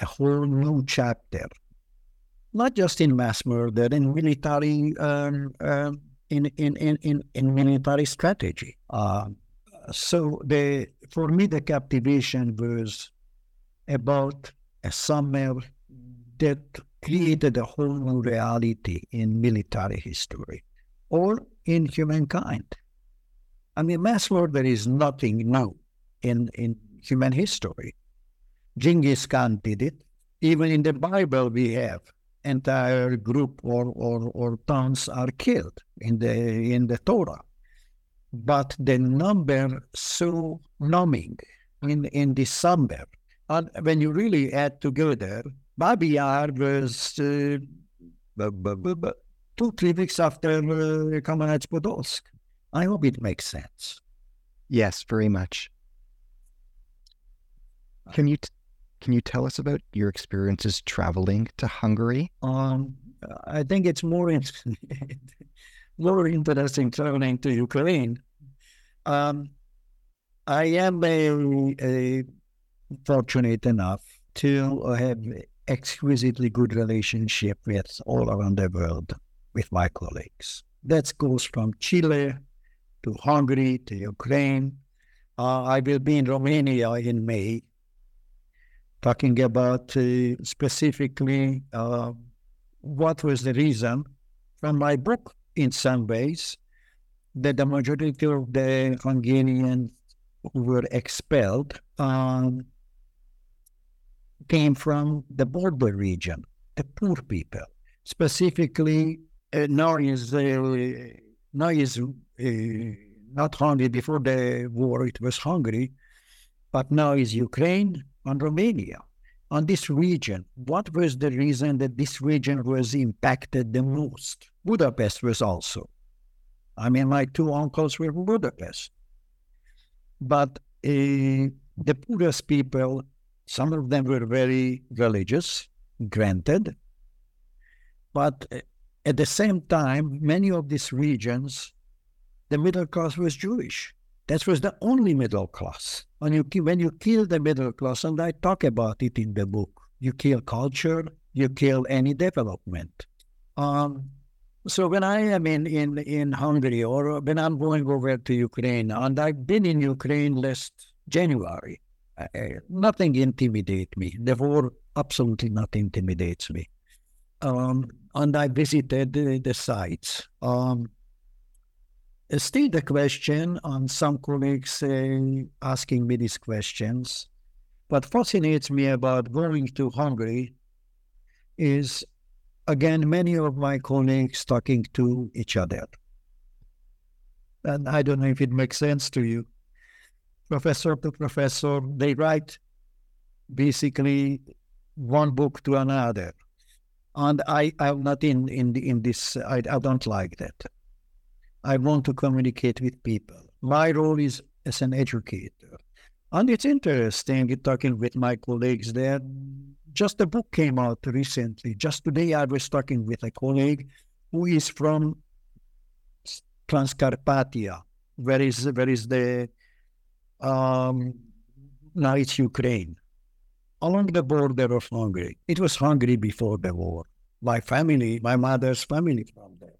a whole new chapter, not just in mass murder, in military, um, um, in, in, in, in, in military strategy. Uh, so the for me, the captivation was about a summer that created a whole new reality in military history or in humankind. I mean, mass murder is nothing new in, in human history. Genghis Khan did it. Even in the Bible, we have entire group or, or, or towns are killed in the in the Torah. But the number so numbing in, in December. And when you really add together, Babi Yar was uh, two, three weeks after uh, Kamenets Podolsk. I hope it makes sense. Yes, very much. Can you t- can you tell us about your experiences traveling to Hungary? Um, I think it's more in- more interesting traveling to Ukraine. Um, I am a, a fortunate enough to have exquisitely good relationship with all around the world with my colleagues. That goes from Chile to Hungary to Ukraine. Uh, I will be in Romania in May, talking about uh, specifically uh, what was the reason from my book, in some ways, that the majority of the Hungarians who were expelled um, came from the border region, the poor people. Specifically, uh, now is uh, now is uh, not Hungary. Before the war, it was Hungary, but now is Ukraine and Romania. On this region, what was the reason that this region was impacted the most? Budapest was also. I mean, my two uncles were from Budapest. But uh, the poorest people, some of them were very religious, granted. But uh, at the same time, many of these regions, the middle class was Jewish. That was the only middle class. When you, when you kill the middle class, and I talk about it in the book, you kill culture, you kill any development. Um, so when I am in, in, in Hungary or when I'm going over to Ukraine, and I've been in Ukraine last January, nothing intimidates me. The war absolutely not intimidates me. Um, and I visited the, the sites. Um, still the question, and some colleagues uh, asking me these questions. What fascinates me about going to Hungary is again, many of my colleagues talking to each other. And I don't know if it makes sense to you. Professor to professor, they write basically one book to another. And I, I'm not in, in, in this, I, I don't like that. I want to communicate with people. My role is as an educator. And it's interesting talking with my colleagues there just a book came out recently. Just today, I was talking with a colleague who is from Transcarpathia, where is where is the um, now it's Ukraine, along the border of Hungary. It was Hungary before the war. My family, my mother's family from there.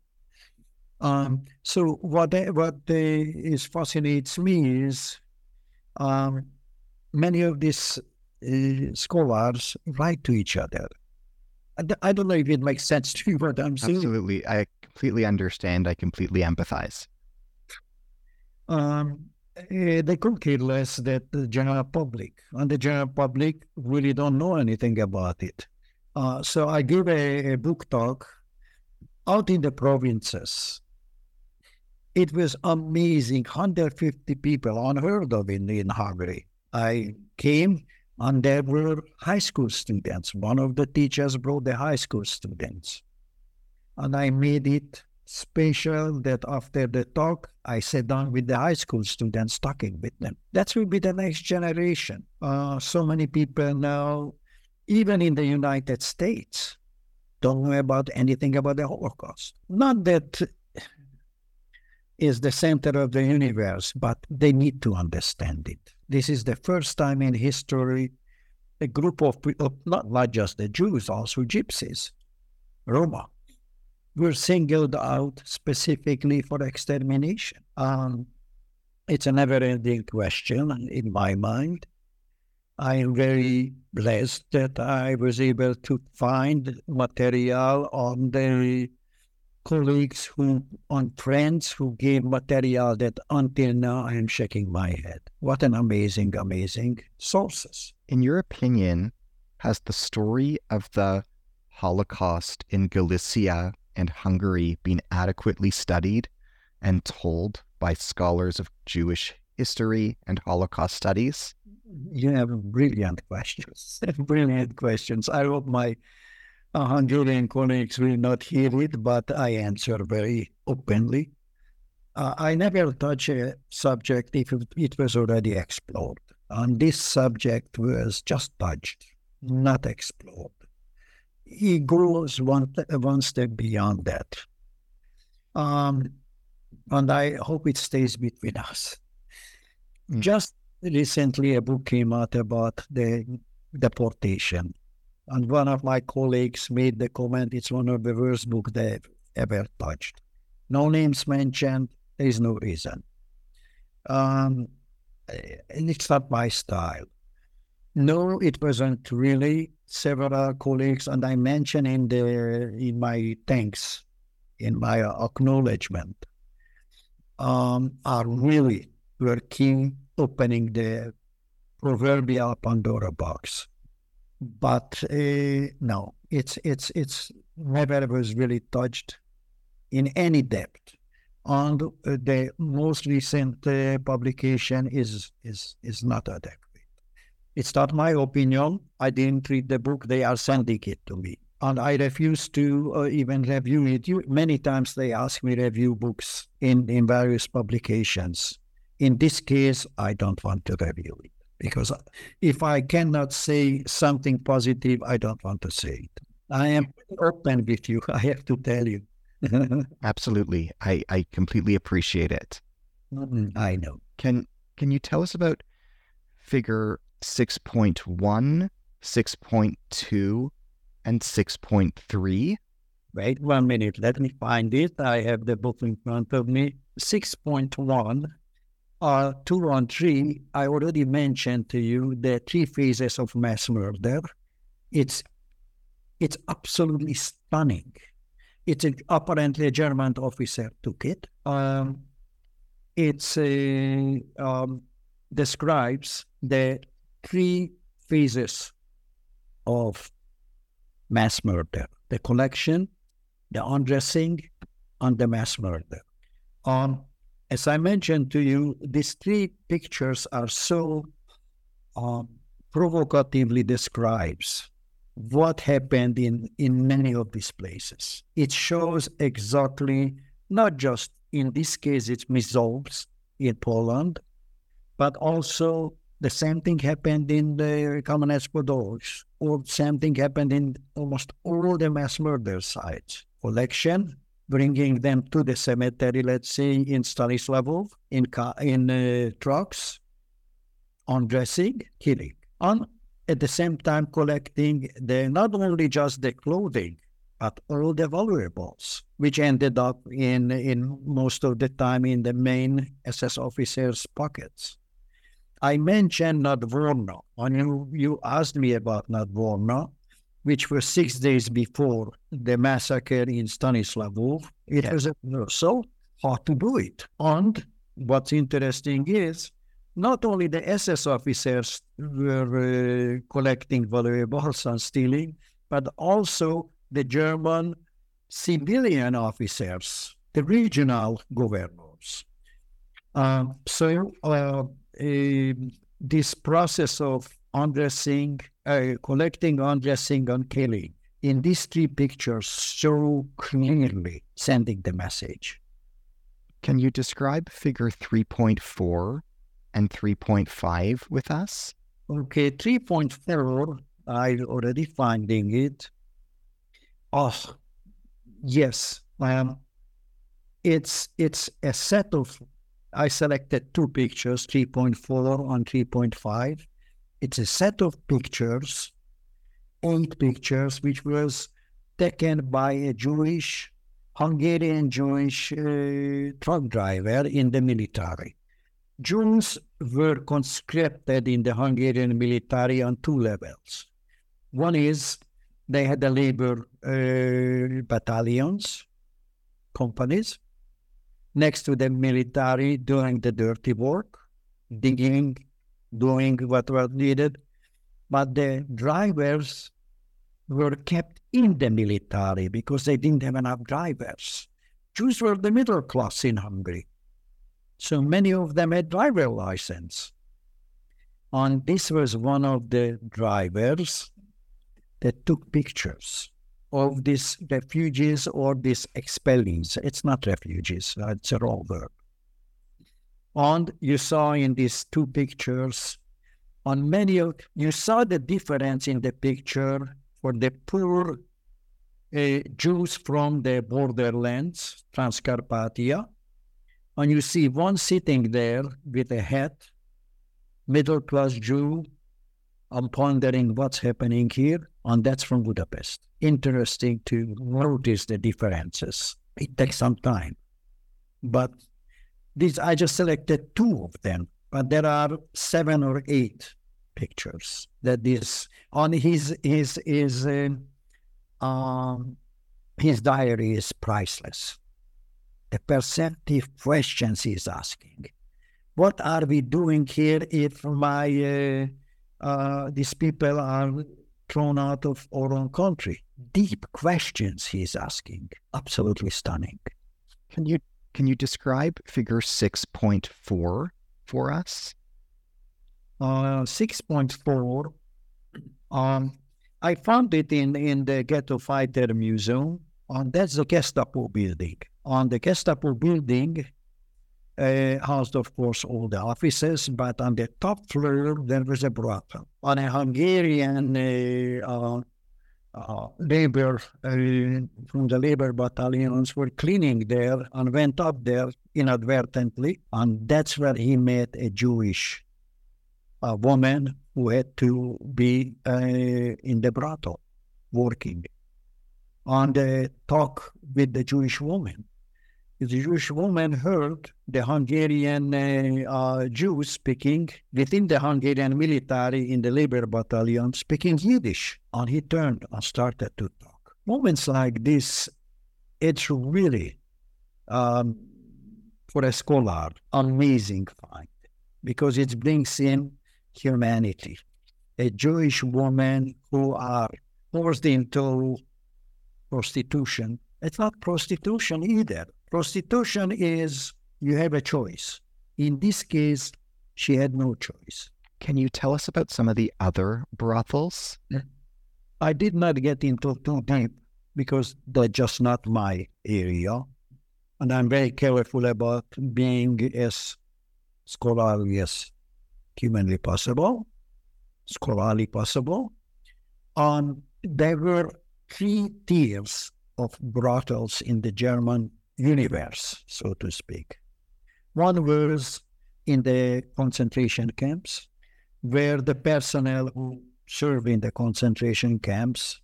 Um, so what what is fascinates me is um, many of these uh, scholars write to each other. I don't know if it makes sense to you what I'm saying. Absolutely. I completely understand. I completely empathize. Um, uh, they could care less that the general public and the general public really don't know anything about it. Uh, so I gave a, a book talk out in the provinces. It was amazing, 150 people, unheard of in, in Hungary. I came and there were high school students. One of the teachers brought the high school students. And I made it special that after the talk, I sat down with the high school students talking with them. That will be the next generation. Uh, so many people now, even in the United States, don't know about anything about the Holocaust. Not that is the center of the universe, but they need to understand it. This is the first time in history a group of people, not, not just the Jews, also gypsies, Roma, were singled out specifically for extermination. Um, it's a never ending question in my mind. I am very blessed that I was able to find material on the colleagues who, on friends who gave material that until now I am shaking my head. What an amazing, amazing sources. In your opinion, has the story of the Holocaust in Galicia and Hungary been adequately studied and told by scholars of Jewish history and Holocaust studies? You have brilliant questions. brilliant questions. I hope my Hungarian colleagues will not hear it, but I answer very openly. Uh, I never touch a subject if it was already explored. And this subject was just touched, not explored. He goes one, one step beyond that. Um, and I hope it stays between us. Mm. Just recently, a book came out about the deportation and one of my colleagues made the comment it's one of the worst books they've ever touched. No names mentioned, there is no reason. Um, and it's not my style. No, it wasn't really. Several colleagues, and I mentioned in the in my thanks, in my acknowledgement, um, are really working opening the proverbial Pandora box but uh, no, it's it's it's never was really touched in any depth. And uh, the most recent uh, publication is is is not adequate. It's not my opinion. I didn't read the book. They are sending it to me, and I refuse to uh, even review it. You, many times they ask me review books in in various publications. In this case, I don't want to review it because if I cannot say something positive, I don't want to say it. I am open with you. I have to tell you. Absolutely. I, I completely appreciate it. Mm-hmm. I know. Can can you tell us about figure 6.1, 6.2, and 6.3? Wait one minute. Let me find it. I have the book in front of me. 6.1 uh, two on three, I already mentioned to you the three phases of mass murder. It's it's absolutely stunning. It's a, apparently a German officer took it. Um, it's a, um, describes the three phases of mass murder: the collection, the undressing, and the mass murder. Um, as I mentioned to you, these three pictures are so um, provocatively describes what happened in, in many of these places. It shows exactly, not just in this case, it's Mizocz in Poland, but also the same thing happened in the Kamenets Podolsk, or same thing happened in almost all the mass murder sites. Collection, bringing them to the cemetery, let's say in Stanislavov, in, in uh, trucks, undressing, killing. And at the same time collecting the not only just the clothing, but all the valuables, which ended up in, in most of the time in the main SS officers' pockets. I mentioned Nadvorno. When you, you asked me about Nadvorno, which was six days before the massacre in Stanislavov. It yeah. was so hard to do it. And what's interesting is not only the SS officers were uh, collecting valuables and stealing, but also the German civilian officers, the regional governors. Um, so uh, uh, this process of undressing, uh, collecting, undressing, and killing in these three pictures so clearly sending the message. Can you describe figure 3.4 and 3.5 with us? Okay, 3.4, I already finding it. Oh, yes. Um, it's it's a set of I selected two pictures, 3.4 and 3.5. It's a set of pictures, eight pictures, which was taken by a Jewish, Hungarian Jewish uh, truck driver in the military. Jews were conscripted in the Hungarian military on two levels. One is they had the labor uh, battalions, companies, next to the military doing the dirty work, digging, doing what was needed. But the drivers were kept in the military because they didn't have enough drivers. Jews were the middle class in Hungary. So many of them had driver license. And this was one of the drivers that took pictures of these refugees or these expellees. It's not refugees, it's a wrong verb. And you saw in these two pictures, on many of you saw the difference in the picture for the poor uh, Jews from the borderlands, Transcarpathia, and you see one sitting there with a hat, middle class Jew, I'm pondering what's happening here, and that's from Budapest. Interesting to notice the differences. It takes some time. But these I just selected two of them, but there are seven or eight pictures that this on his his his uh, um, his diary is priceless. The perceptive questions he's asking. What are we doing here if my uh, uh, these people are thrown out of our own country? Deep questions he's asking. Absolutely stunning. Can you can you describe figure 6.4 for us? Uh, 6.4, um, I found it in, in the Ghetto Fighter Museum, and that's the Gestapo building. On the Gestapo building, uh, housed, of course, all the offices, but on the top floor, there was a brothel. On a Hungarian uh, uh, uh labor, uh, from the labor battalions were cleaning there and went up there inadvertently, and that's where he met a Jewish uh, woman who had to be in the brothel working. And talk with the Jewish woman the Jewish woman heard the Hungarian uh, uh, Jews speaking within the Hungarian military in the labor battalion speaking Yiddish. And he turned and started to talk. Moments like this, it's really, um, for a scholar, amazing find because it brings in humanity. A Jewish woman who are forced into prostitution. It's not prostitution either Prostitution is you have a choice. In this case, she had no choice. Can you tell us about some of the other brothels? I did not get into too deep because they're just not my area. And I'm very careful about being as scholarly as humanly possible, scholarly possible. And there were three tiers of brothels in the German universe, so to speak. One was in the concentration camps, where the personnel who serve in the concentration camps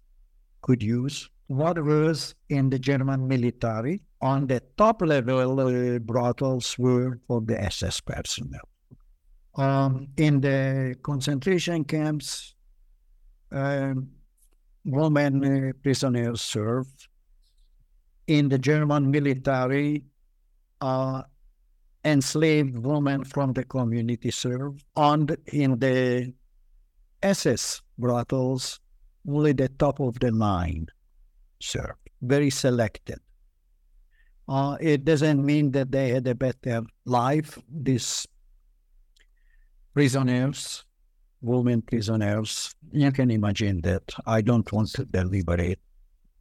could use. One was in the German military. On the top level, uh, brothels were for the SS personnel. Um, in the concentration camps, um, women uh, prisoners served in the German military, uh, enslaved women from the community served, and in the SS brothels, only the top of the line served, very selected. Uh, it doesn't mean that they had a better life. These prisoners, women prisoners, you can imagine that. I don't want to deliberate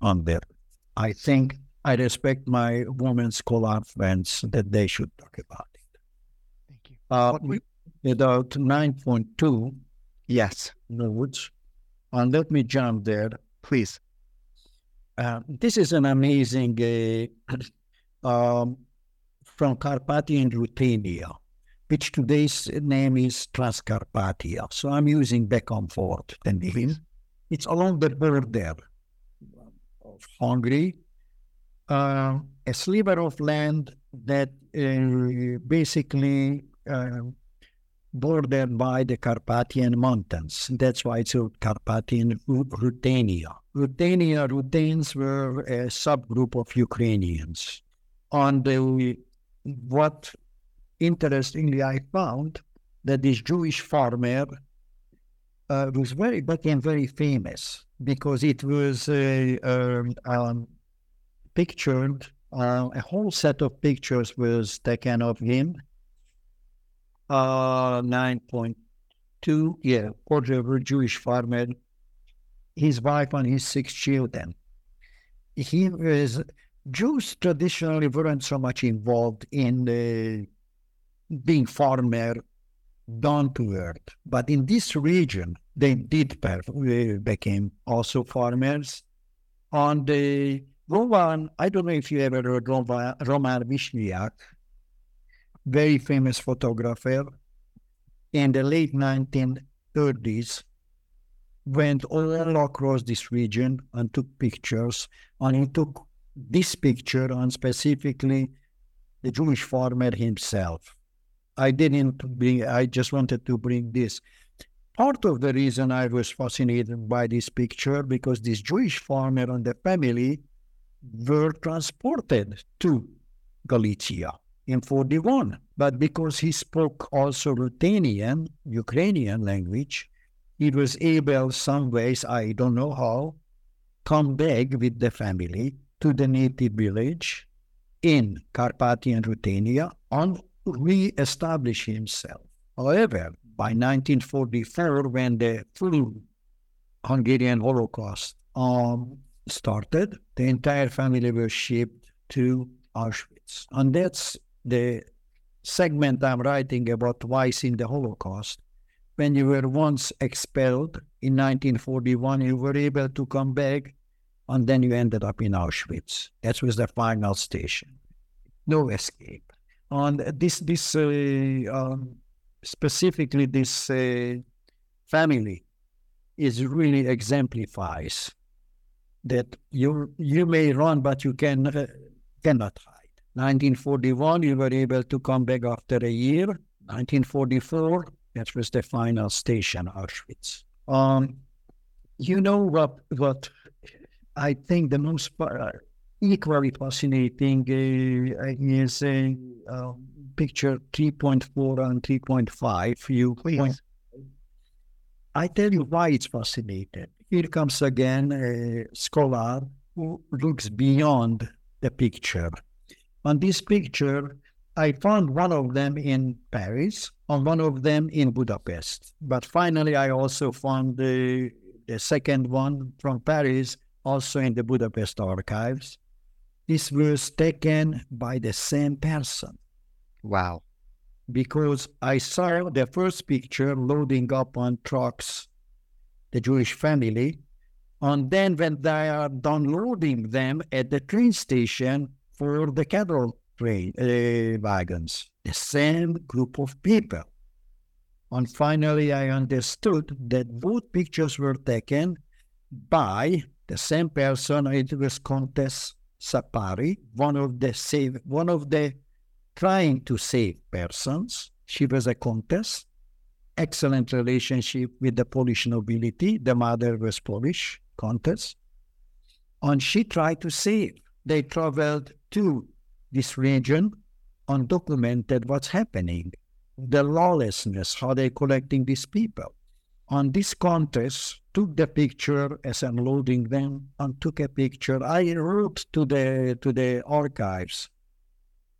on that. I think I respect my women scholar friends that they should talk about it. Thank you. Uh, about 9.2 Yes, notes, and let me jump there. please. Uh, this is an amazing uh, um, from Carpathian Ruthenia, which today's name is Transcarpathia. So I'm using back and forth the name. Please. It's along the border of Hungary, uh, a sliver of land that uh, basically uh, bordered by the Carpathian Mountains. That's why it's called Carpathian Ruthenia. Ruthenia, Ruthenes were a subgroup of Ukrainians. On the what interestingly I found that this Jewish farmer uh, was very became very famous because it was uh, um, um, pictured. Uh, a whole set of pictures was taken of him. Uh, nine point two, yeah, portrait Jewish farmer, his wife and his six children. He was Jews traditionally weren't so much involved in the being farmer down to earth. But in this region, they did uh, became also farmers. On the Roman, I don't know if you ever heard Roman, Roman Vishniac, very famous photographer, in the late 1930s, went all across this region and took pictures. And he took this picture and specifically the Jewish farmer himself. I didn't bring, I just wanted to bring this. Part of the reason I was fascinated by this picture because this Jewish farmer and the family were transported to Galicia in 41. But because he spoke also Ruthenian, Ukrainian language, he was able, some ways, I don't know how, come back with the family to the native village in Carpathian Ruthenia and re-establish himself. However, by 1944, when the full Hungarian Holocaust um, started, the entire family was shipped to Auschwitz. And that's the segment I'm writing about twice in the Holocaust. When you were once expelled in 1941, you were able to come back, and then you ended up in Auschwitz. That was the final station. No escape. And this, this uh, um, specifically, this uh, family is really exemplifies that you you may run, but you can uh, cannot hide. 1941, you were able to come back after a year. 1944, that was the final station, Auschwitz. Um, you know what? What I think the most uh, equally fascinating uh, is a uh, picture 3.4 and 3.5. You Please. point. I tell you why it's fascinating. Here comes again a scholar who looks beyond the picture. On this picture, I found one of them in Paris and one of them in Budapest. But finally, I also found the, the second one from Paris also in the Budapest archives. This was taken by the same person Wow. because I saw the first picture loading up on trucks, the Jewish family. And then when they are downloading them at the train station for the cattle train uh, wagons, the same group of people. And finally, I understood that both pictures were taken by the same person. It was Countess Szapáry, one of the save, one of the trying to save persons. She was a countess, excellent relationship with the Polish nobility. The mother was Polish, countess. And she tried to save. They traveled to this region and documented what's happening, the lawlessness, how they're collecting these people. on this contest, took the picture as I'm loading them and took a picture. I wrote to the to the archives,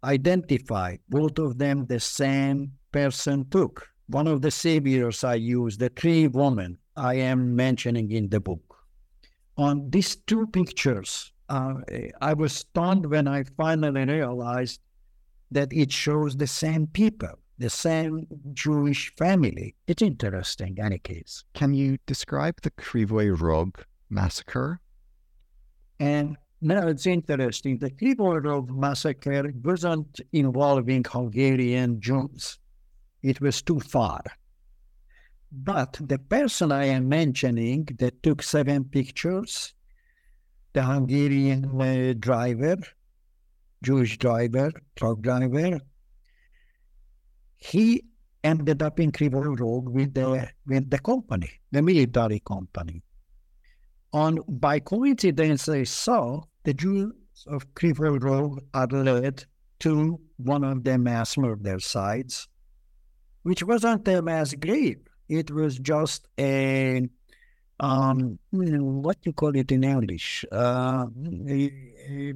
identified both of them the same person took. One of the saviors I use, the three women I am mentioning in the book. On these two pictures, uh, I was stunned when I finally realized that it shows the same people, the same Jewish family. It's interesting, any case. Can you describe the Krivoy Rog massacre? And now it's interesting. The Krivoy Rog massacre wasn't involving Hungarian Jews. It was too far. But the person I am mentioning that took seven pictures, the Hungarian uh, driver, Jewish driver, truck driver, he ended up in Krivoy Rog with the with the company, the military company. On by coincidence, they saw the Jews of Krivoy Rog are led to one of the mass murder sites, which wasn't a mass grave. It was just a um, what you call it in English, uh, a, a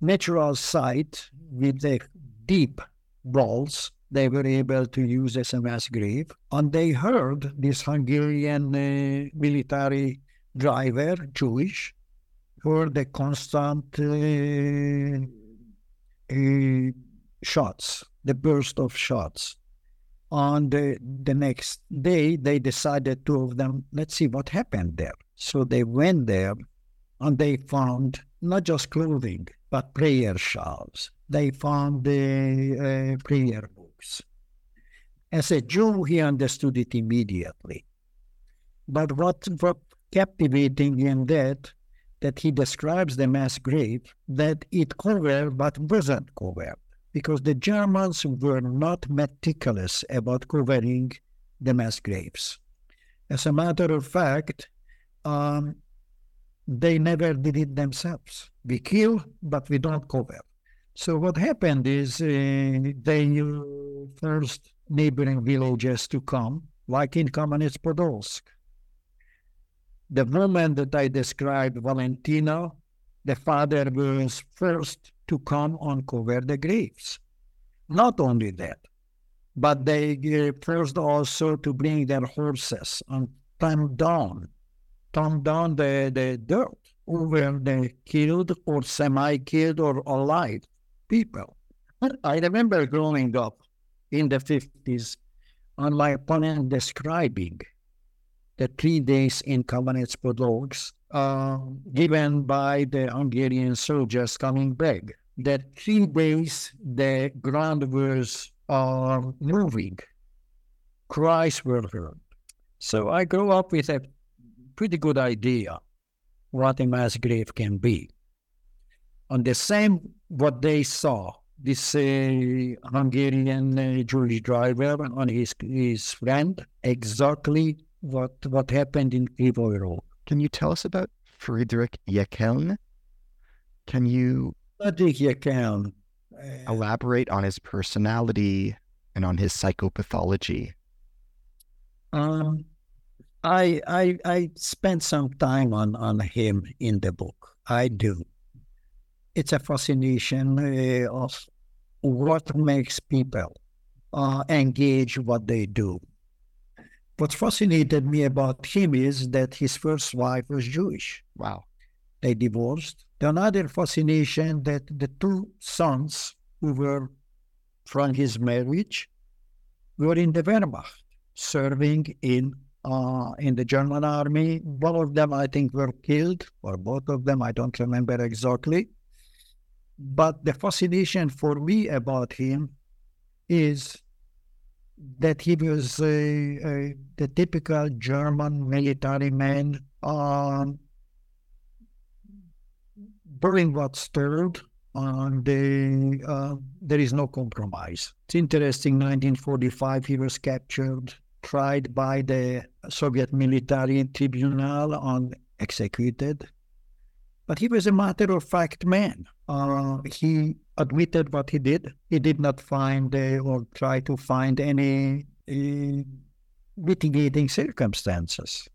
natural site with the deep walls they were able to use as a mass grave. And they heard this Hungarian uh, military driver, Jewish, heard the constant uh, uh, shots, the burst of shots. On the, the next day, they decided, two of them, let's see what happened there. So they went there and they found not just clothing, but prayer shawls. They found the uh, prayer books. As a Jew, he understood it immediately. But what, what captivating in that, that he describes the mass grave, that it covered but wasn't covered, because the Germans were not meticulous about covering the mass graves. As a matter of fact, um, they never did it themselves. We kill, but we don't cover. So what happened is uh, they first neighboring villages to come, like in Kamenets-Podolsk. The woman that I described, Valentina, the father was first to come uncover the graves. Not only that, but they first also to bring their horses and turn down turn down the, the dirt over the killed or semi-killed or alive people. I remember growing up in the 50s on my opponent describing the three days in Kamenets-Podolsk uh, given by the Hungarian soldiers coming back. That three days the ground was uh, moving, cries were heard. So I grew up with a pretty good idea what a mass grave can be. On the same, what they saw, this uh, Hungarian uh, Jewish driver and his, his friend, exactly what, what happened in Krivoy Can you tell us about Friedrich Jeckeln? Can you Friedrich Jeckeln, uh, elaborate on his personality and on his psychopathology? Um, I I I spent some time on on him in the book. I do. It's a fascination uh, of what makes people uh, engage what they do. What fascinated me about him is that his first wife was Jewish. Wow. They divorced. The another fascination that the two sons who were from his marriage were in the Wehrmacht, serving in uh, in the German army. One of them, I think, were killed, or both of them, I don't remember exactly. But the fascination for me about him is that he was the typical German military man, um, doing what's told, and the, uh, there is no compromise. It's interesting, 1945, he was captured tried by the Soviet military tribunal and executed. But he was a matter of fact man. Uh, he admitted what he did. He did not find uh, or try to find any uh, mitigating circumstances.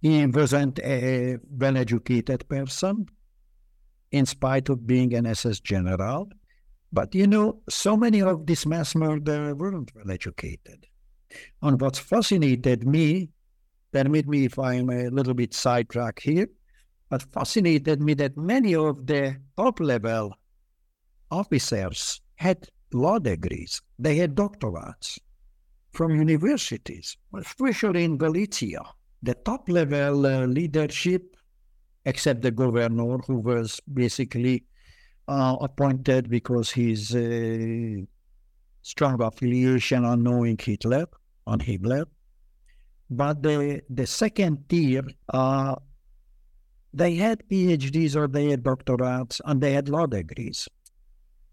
He wasn't a well educated person, in spite of being an SS general. But you know, so many of these mass murderers weren't well educated. And what fascinated me, permit me if I'm a little bit sidetracked here, but fascinated me that many of the top level officers had law degrees, they had doctorates from universities, especially in Galicia. The top level uh, leadership, except the governor, who was basically uh, appointed because he's a strong affiliation on knowing Hitler, on Hitler. But the, the second tier, uh, they had PhDs or they had doctorates and they had law degrees.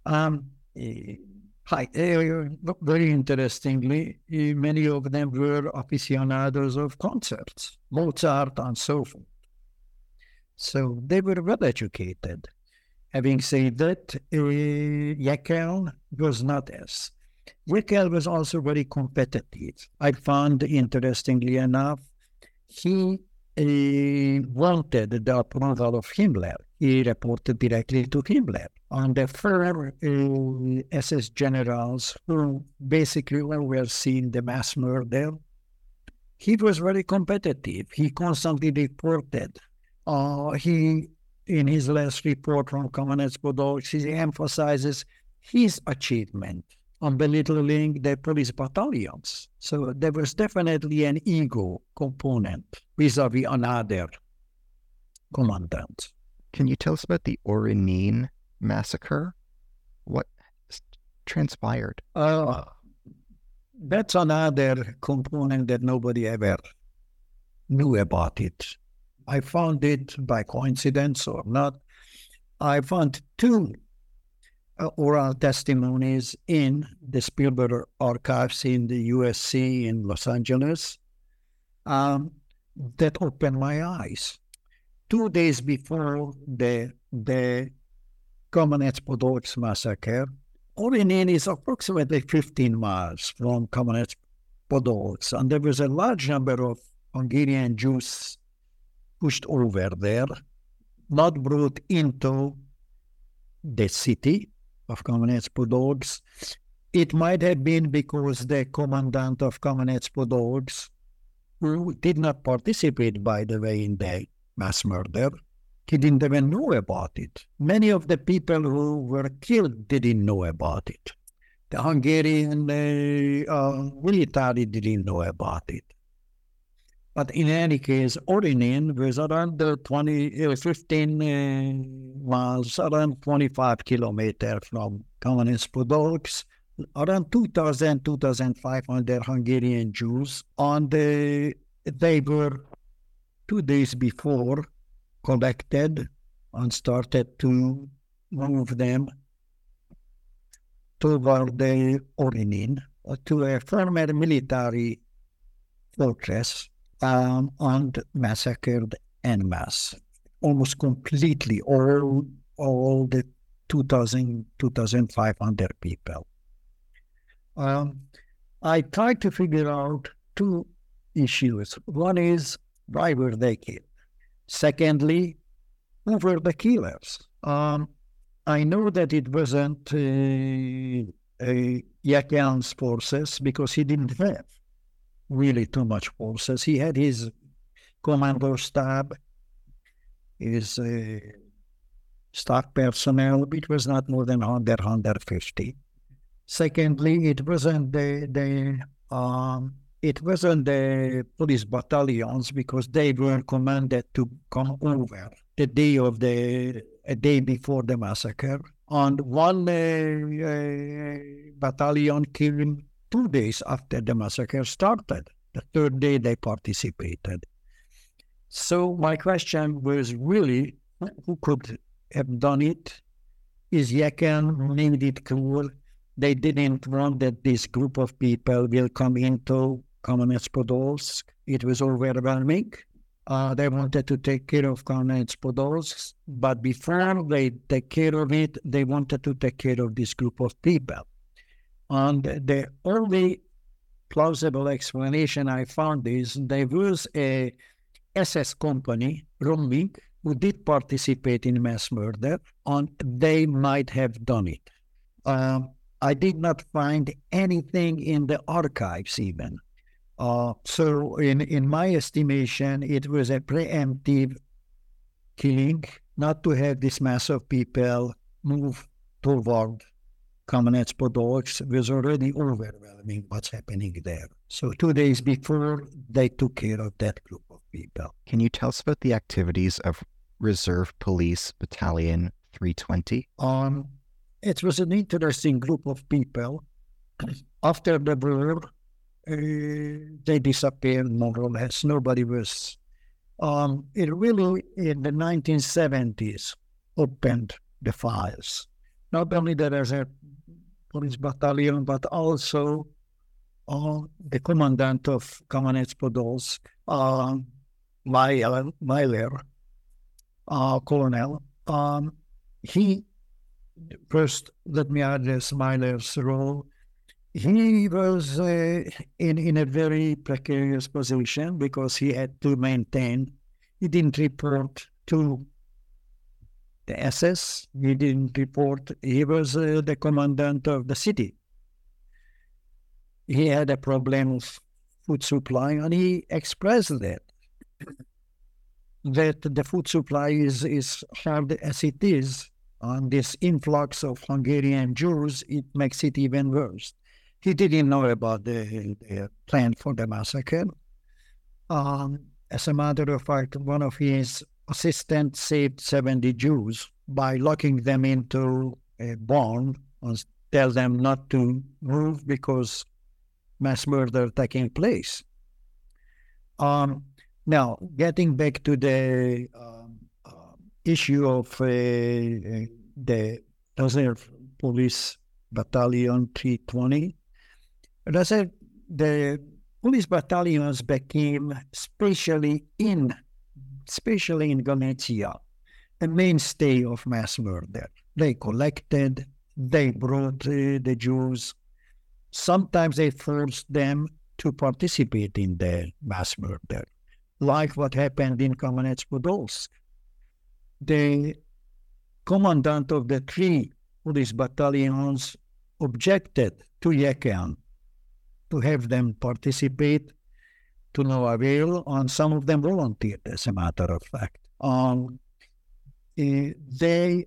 Um, eh, Hi, uh, very interestingly, uh, many of them were aficionados of concerts, Mozart and so forth. So they were well educated. Having said that, uh, Jeckeln was not as. Jeckeln was also very competitive. I found, interestingly enough, he uh, wanted the approval of Himmler. He reported directly to Himmler on the former uh, SS generals who basically were seeing the mass murder. He was very competitive. He constantly reported. Uh, he, in his last report from Kamenets Podolsky, he emphasizes his achievement on belittling the police battalions. So there was definitely an ego component vis-a-vis another commandant. Can you tell us about the Orinin massacre? What transpired? Uh, that's another component that nobody ever knew about it. I found it by coincidence or not. I found two oral testimonies in the Spielberg archives in the USC in Los Angeles um, that opened my eyes. Two days before the the Kamenets Podolsk massacre. Orinin is approximately 15 miles from Kamenets Podolsk, and there was a large number of Hungarian Jews pushed over there, not brought into the city of Kamenets Podolsk. It might have been because the commandant of Kamenets Podolsk, who did not participate, by the way, in the mass murder, he didn't even know about it. Many of the people who were killed didn't know about it. The Hungarian uh, uh, military didn't know about it. But in any case, Orinin was around 20, uh, 15 uh, miles, around 25 kilometers from Kamenets Podolsk, around 2,000, 2,500 Hungarian Jews. And uh, they were two days before collected and started to move them toward the Orinin, uh, to a former military fortress um, and massacred en masse, almost completely all, all the 2,000, 2,500 people. Um, I tried to figure out two issues. One is why were they killed? Secondly, who were the killers? Um, I know that it wasn't uh, uh, forces because he didn't have really too much forces. He had his commando stab, his uh, stock personnel, which was not more than 100, 150. Secondly, it wasn't the, the um, it wasn't the police battalions because they were commanded to come over the day of the a day before the massacre. And one uh, uh, battalion came two days after the massacre started. The third day they participated. So my question was really who could have done it? Is Jeckeln made it clear they didn't want that this group of people will come into Kamenets Podolsk. It was overwhelming. Uh, they wanted to take care of Kamenets Podolsk, but before they take care of it, they wanted to take care of this group of people. And the only plausible explanation I found is there was a SS company, Romming, who did participate in mass murder, and they might have done it. Um, I did not find anything in the archives even. Uh, so, in, in my estimation, it was a preemptive killing, not to have this mass of people move toward Kamenets Podolsk was already overwhelming what's happening there. So two days before, they took care of that group of people. Can you tell us about the activities of Reserve Police Battalion 320? Um, it was an interesting group of people. After the war, uh, they disappeared more or less. Nobody was. Um, it really, in the 1970s, opened the files. Not only the Reserve Police Battalion, but also uh, the commandant of Kamenets Podolsk, uh, Myler, uh, colonel. Um, he first let me address Myler's role. He was uh, in in a very precarious position because he had to maintain. He didn't report to the SS. He didn't report. He was uh, the commandant of the city. He had a problem of food supply, and he expressed that that the food supply is is hard as it is, and this influx of Hungarian Jews it makes it even worse. He didn't know about the, the plan for the massacre. Um, as a matter of fact, one of his assistants saved 70 Jews by locking them into a barn and tell them not to move because mass murder taking place. Um, now, getting back to the um, uh, issue of uh, the Reserve Police Battalion 320, Reserve, the police battalions became especially in, especially in Galicia, a mainstay of mass murder. They collected, they brought uh, the Jews. Sometimes they forced them to participate in the mass murder, like what happened in Kamenets Podolsk. The commandant of the three police battalions objected to Jeckeln to have them participate to no avail, and some of them volunteered, as a matter of fact. Um, uh, they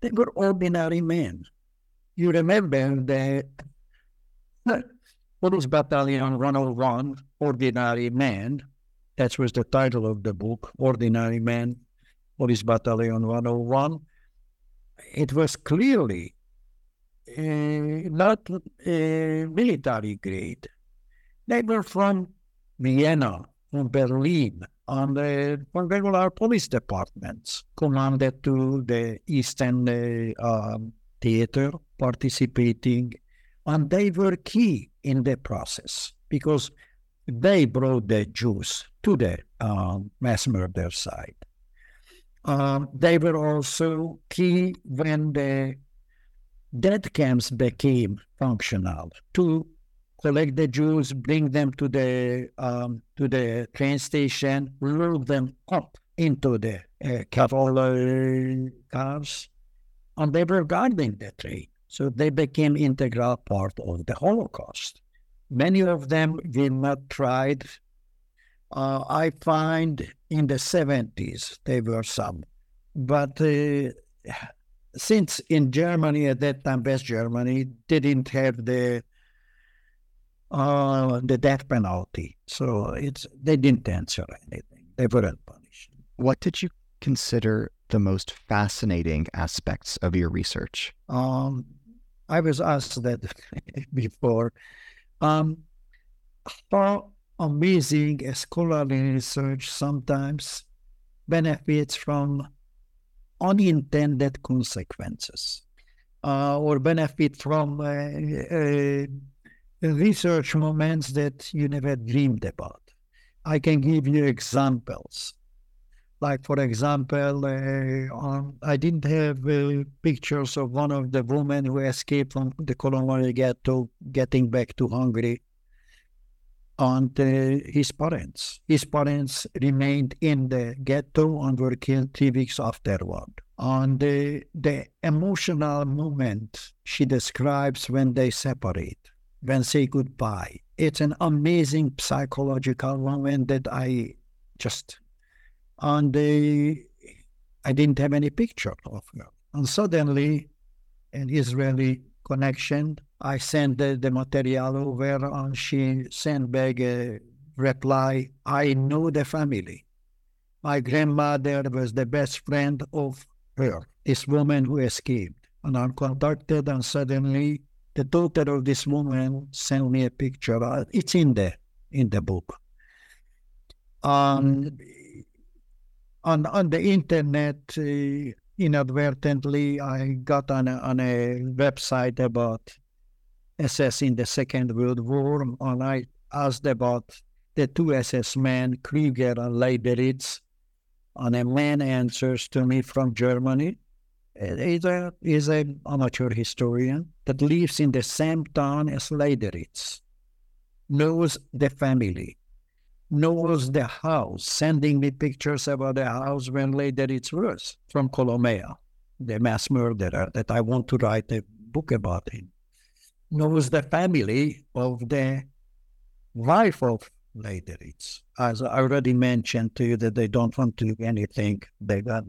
they were ordinary men. You remember that Police Battalion 101, Ordinary Men, that was the title of the book, Ordinary Men, Police Battalion 101. It was clearly uh, not uh, military grade. They were from Vienna, from Berlin, and uh, from regular police departments, commanded to the Eastern uh, Theater, participating, and they were key in the process because they brought the Jews to the uh, mass murder site. Um, they were also key when the death camps became functional to collect the Jews, bring them to the um, to the train station, load them up into the uh, cavalry cars, and they were guarding the train. So they became integral part of the Holocaust. Many of them were not tried. Uh, I find in the 70s there were some. But uh, since in Germany at that time, West Germany didn't have the uh, the death penalty, so it's they didn't answer anything. They weren't punished. What did you consider the most fascinating aspects of your research? Um, I was asked that before. Um, how amazing a scholarly research sometimes benefits from unintended consequences uh, or benefit from uh, uh, research moments that you never dreamed about. I can give you examples. Like, for example, uh, I didn't have uh, pictures of one of the women who escaped from the Kolomea ghetto getting back to Hungary. and the, his parents. His parents remained in the ghetto and were killed three weeks afterward. On the, the emotional moment she describes when they separate, when say goodbye. It's an amazing psychological moment that I just on the I didn't have any picture of her. And suddenly an Israeli connection I sent the, the material over and she sent back a reply, I know the family. My grandmother was the best friend of her, this woman who escaped. And I'm contacted and suddenly the daughter of this woman sent me a picture. It's in the in the book. Um, on on the internet, uh, inadvertently, I got on a, on a website about SS in the Second World War, and I asked about the two SS men, Krieger and Leideritz, and a man answers to me from Germany. He's a he's an amateur historian that lives in the same town as Leideritz, knows the family, knows the house, sending me pictures about the house when Leideritz was from Kolomea, the mass murderer that I want to write a book about him knows the family of the wife of Leideritz. As I already mentioned to you that they don't want to do anything, they got.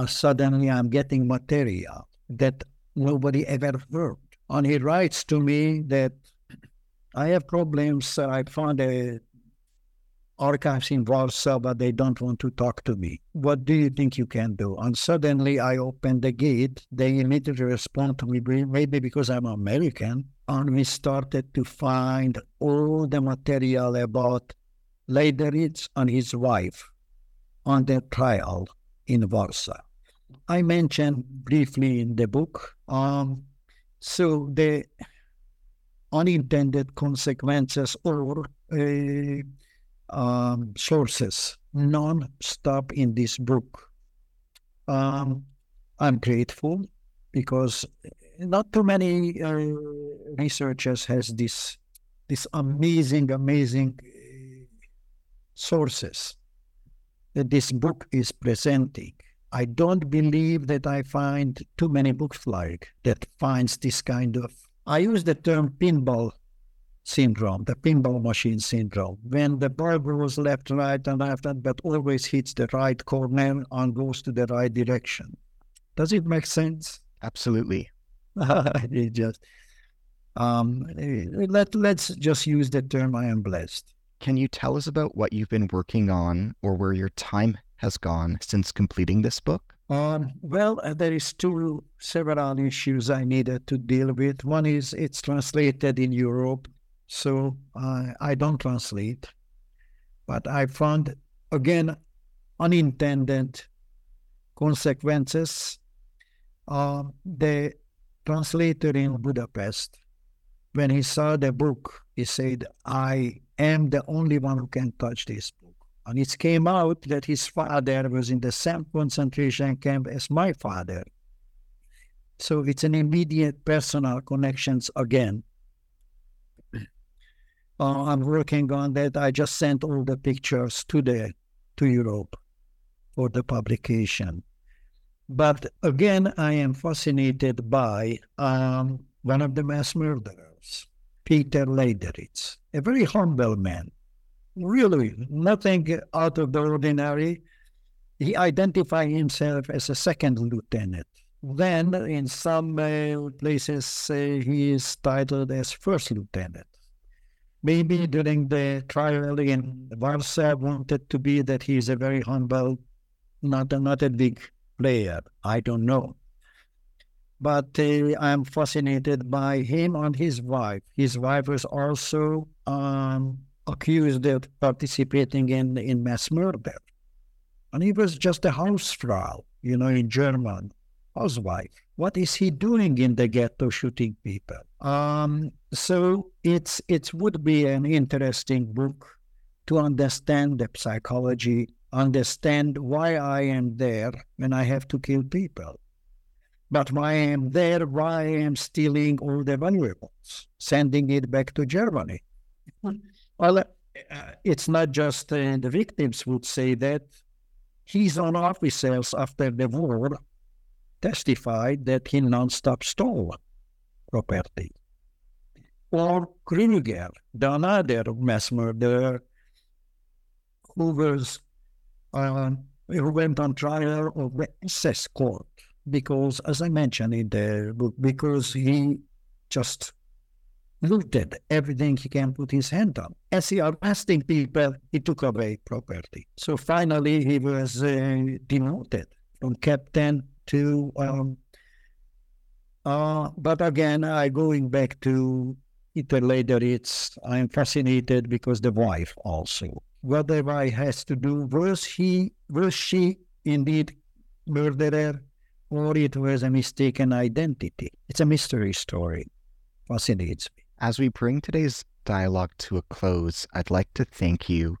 And suddenly I'm getting material that nobody ever heard. And he writes to me that I have problems. I found a archives in Warsaw, but they don't want to talk to me. What do you think you can do? And suddenly I open the gate. They immediately respond to me, maybe because I'm American. And we started to find all the material about Leideritz and his wife on their trial in Warsaw. I mentioned briefly in the book. Um, so the unintended consequences or uh, um, sources non-stop in this book. Um, I'm grateful because not too many uh, researchers has this this amazing, amazing uh, sources that this book is presenting. I don't believe that I find too many books like that finds this kind of. I use the term pinball syndrome, the pinball machine syndrome, when the ball goes left, right, and left, but always hits the right corner and goes to the right direction. Does it make sense? Absolutely. it just um, let let's just use the term "I am blessed." Can you tell us about what you've been working on, or where your time has gone since completing this book? Um, well, uh, there is two several issues I needed to deal with. One is it's translated in Europe so I don't translate, but I found again unintended consequences. Uh, the translator in Budapest, when he saw the book, he said, I am the only one who can touch this book. And it came out that his father was in the same concentration camp as my father. So it's an immediate personal connections again. Uh, I'm working on that. I just sent all the pictures to the to Europe for the publication. But again, I am fascinated by um, one of the mass murderers, Peter Leideritz, a very humble man, really nothing out of the ordinary. He identified himself as a second lieutenant. Then, in some uh, places, uh, he is titled as first lieutenant maybe during the trial in Warsaw wanted to be that he is a very humble, not a, not a big player. I don't know. But uh, I'm fascinated by him and his wife. His wife was also um, accused of participating in, in mass murder. And he was just a Hausfrau, you know, in German, housewife. What is he doing in the ghetto shooting people? Um, so it's it would be an interesting book to understand the psychology, understand why I am there when I have to kill people. But why I am there, why I am stealing all the valuables, sending it back to Germany. Well, uh, it's not just uh, the victims would say that. His own officers after the war testified that he non-stop stole property. Or Kruger, the another mass murderer, who was uh, who went on trial of the SS court because, as I mentioned in the book, because he just looted everything he can put his hand on. As he arresting people, he took away property. So finally, he was uh, demoted from captain to. Um, uh, but again, I going back to it later. It's I'm fascinated because the wife also. Whatever has to do was he was she indeed murderer or it was a mistaken identity. It's a mystery story. Fascinates me. As we bring today's dialogue to a close, I'd like to thank you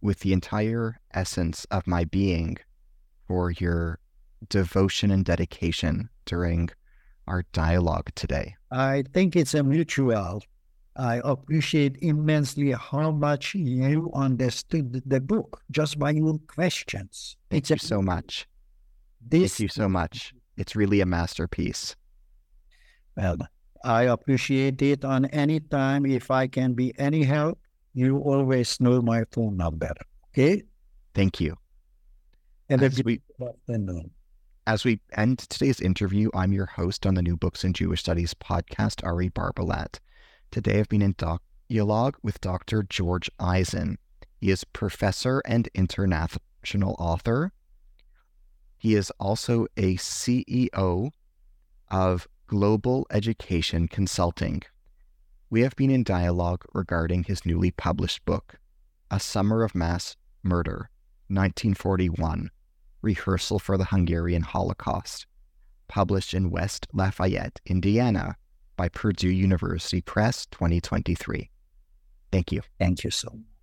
with the entire essence of my being for your devotion and dedication during our dialogue today. I think it's a mutual. I appreciate immensely how much you understood the book just by your questions. Thank it's you a, so much. This, Thank you so much. It's really a masterpiece. Well, I appreciate it on any time. If I can be any help, you always know my phone number. Okay? Thank you. And as we, afternoon. As we end today's interview, I'm your host on the New Books in Jewish Studies podcast, Ari Barbalat. Today I've been in dialogue with Dr. George Eisen. He is professor and international author. He is also a CEO of Global Education Consulting. We have been in dialogue regarding his newly published book, A Summer of Mass Murder, 1941 Rehearsal for the Hungarian Holocaust, published in West Lafayette, Indiana, by Purdue University Press 2023. Thank you. Thank you so much.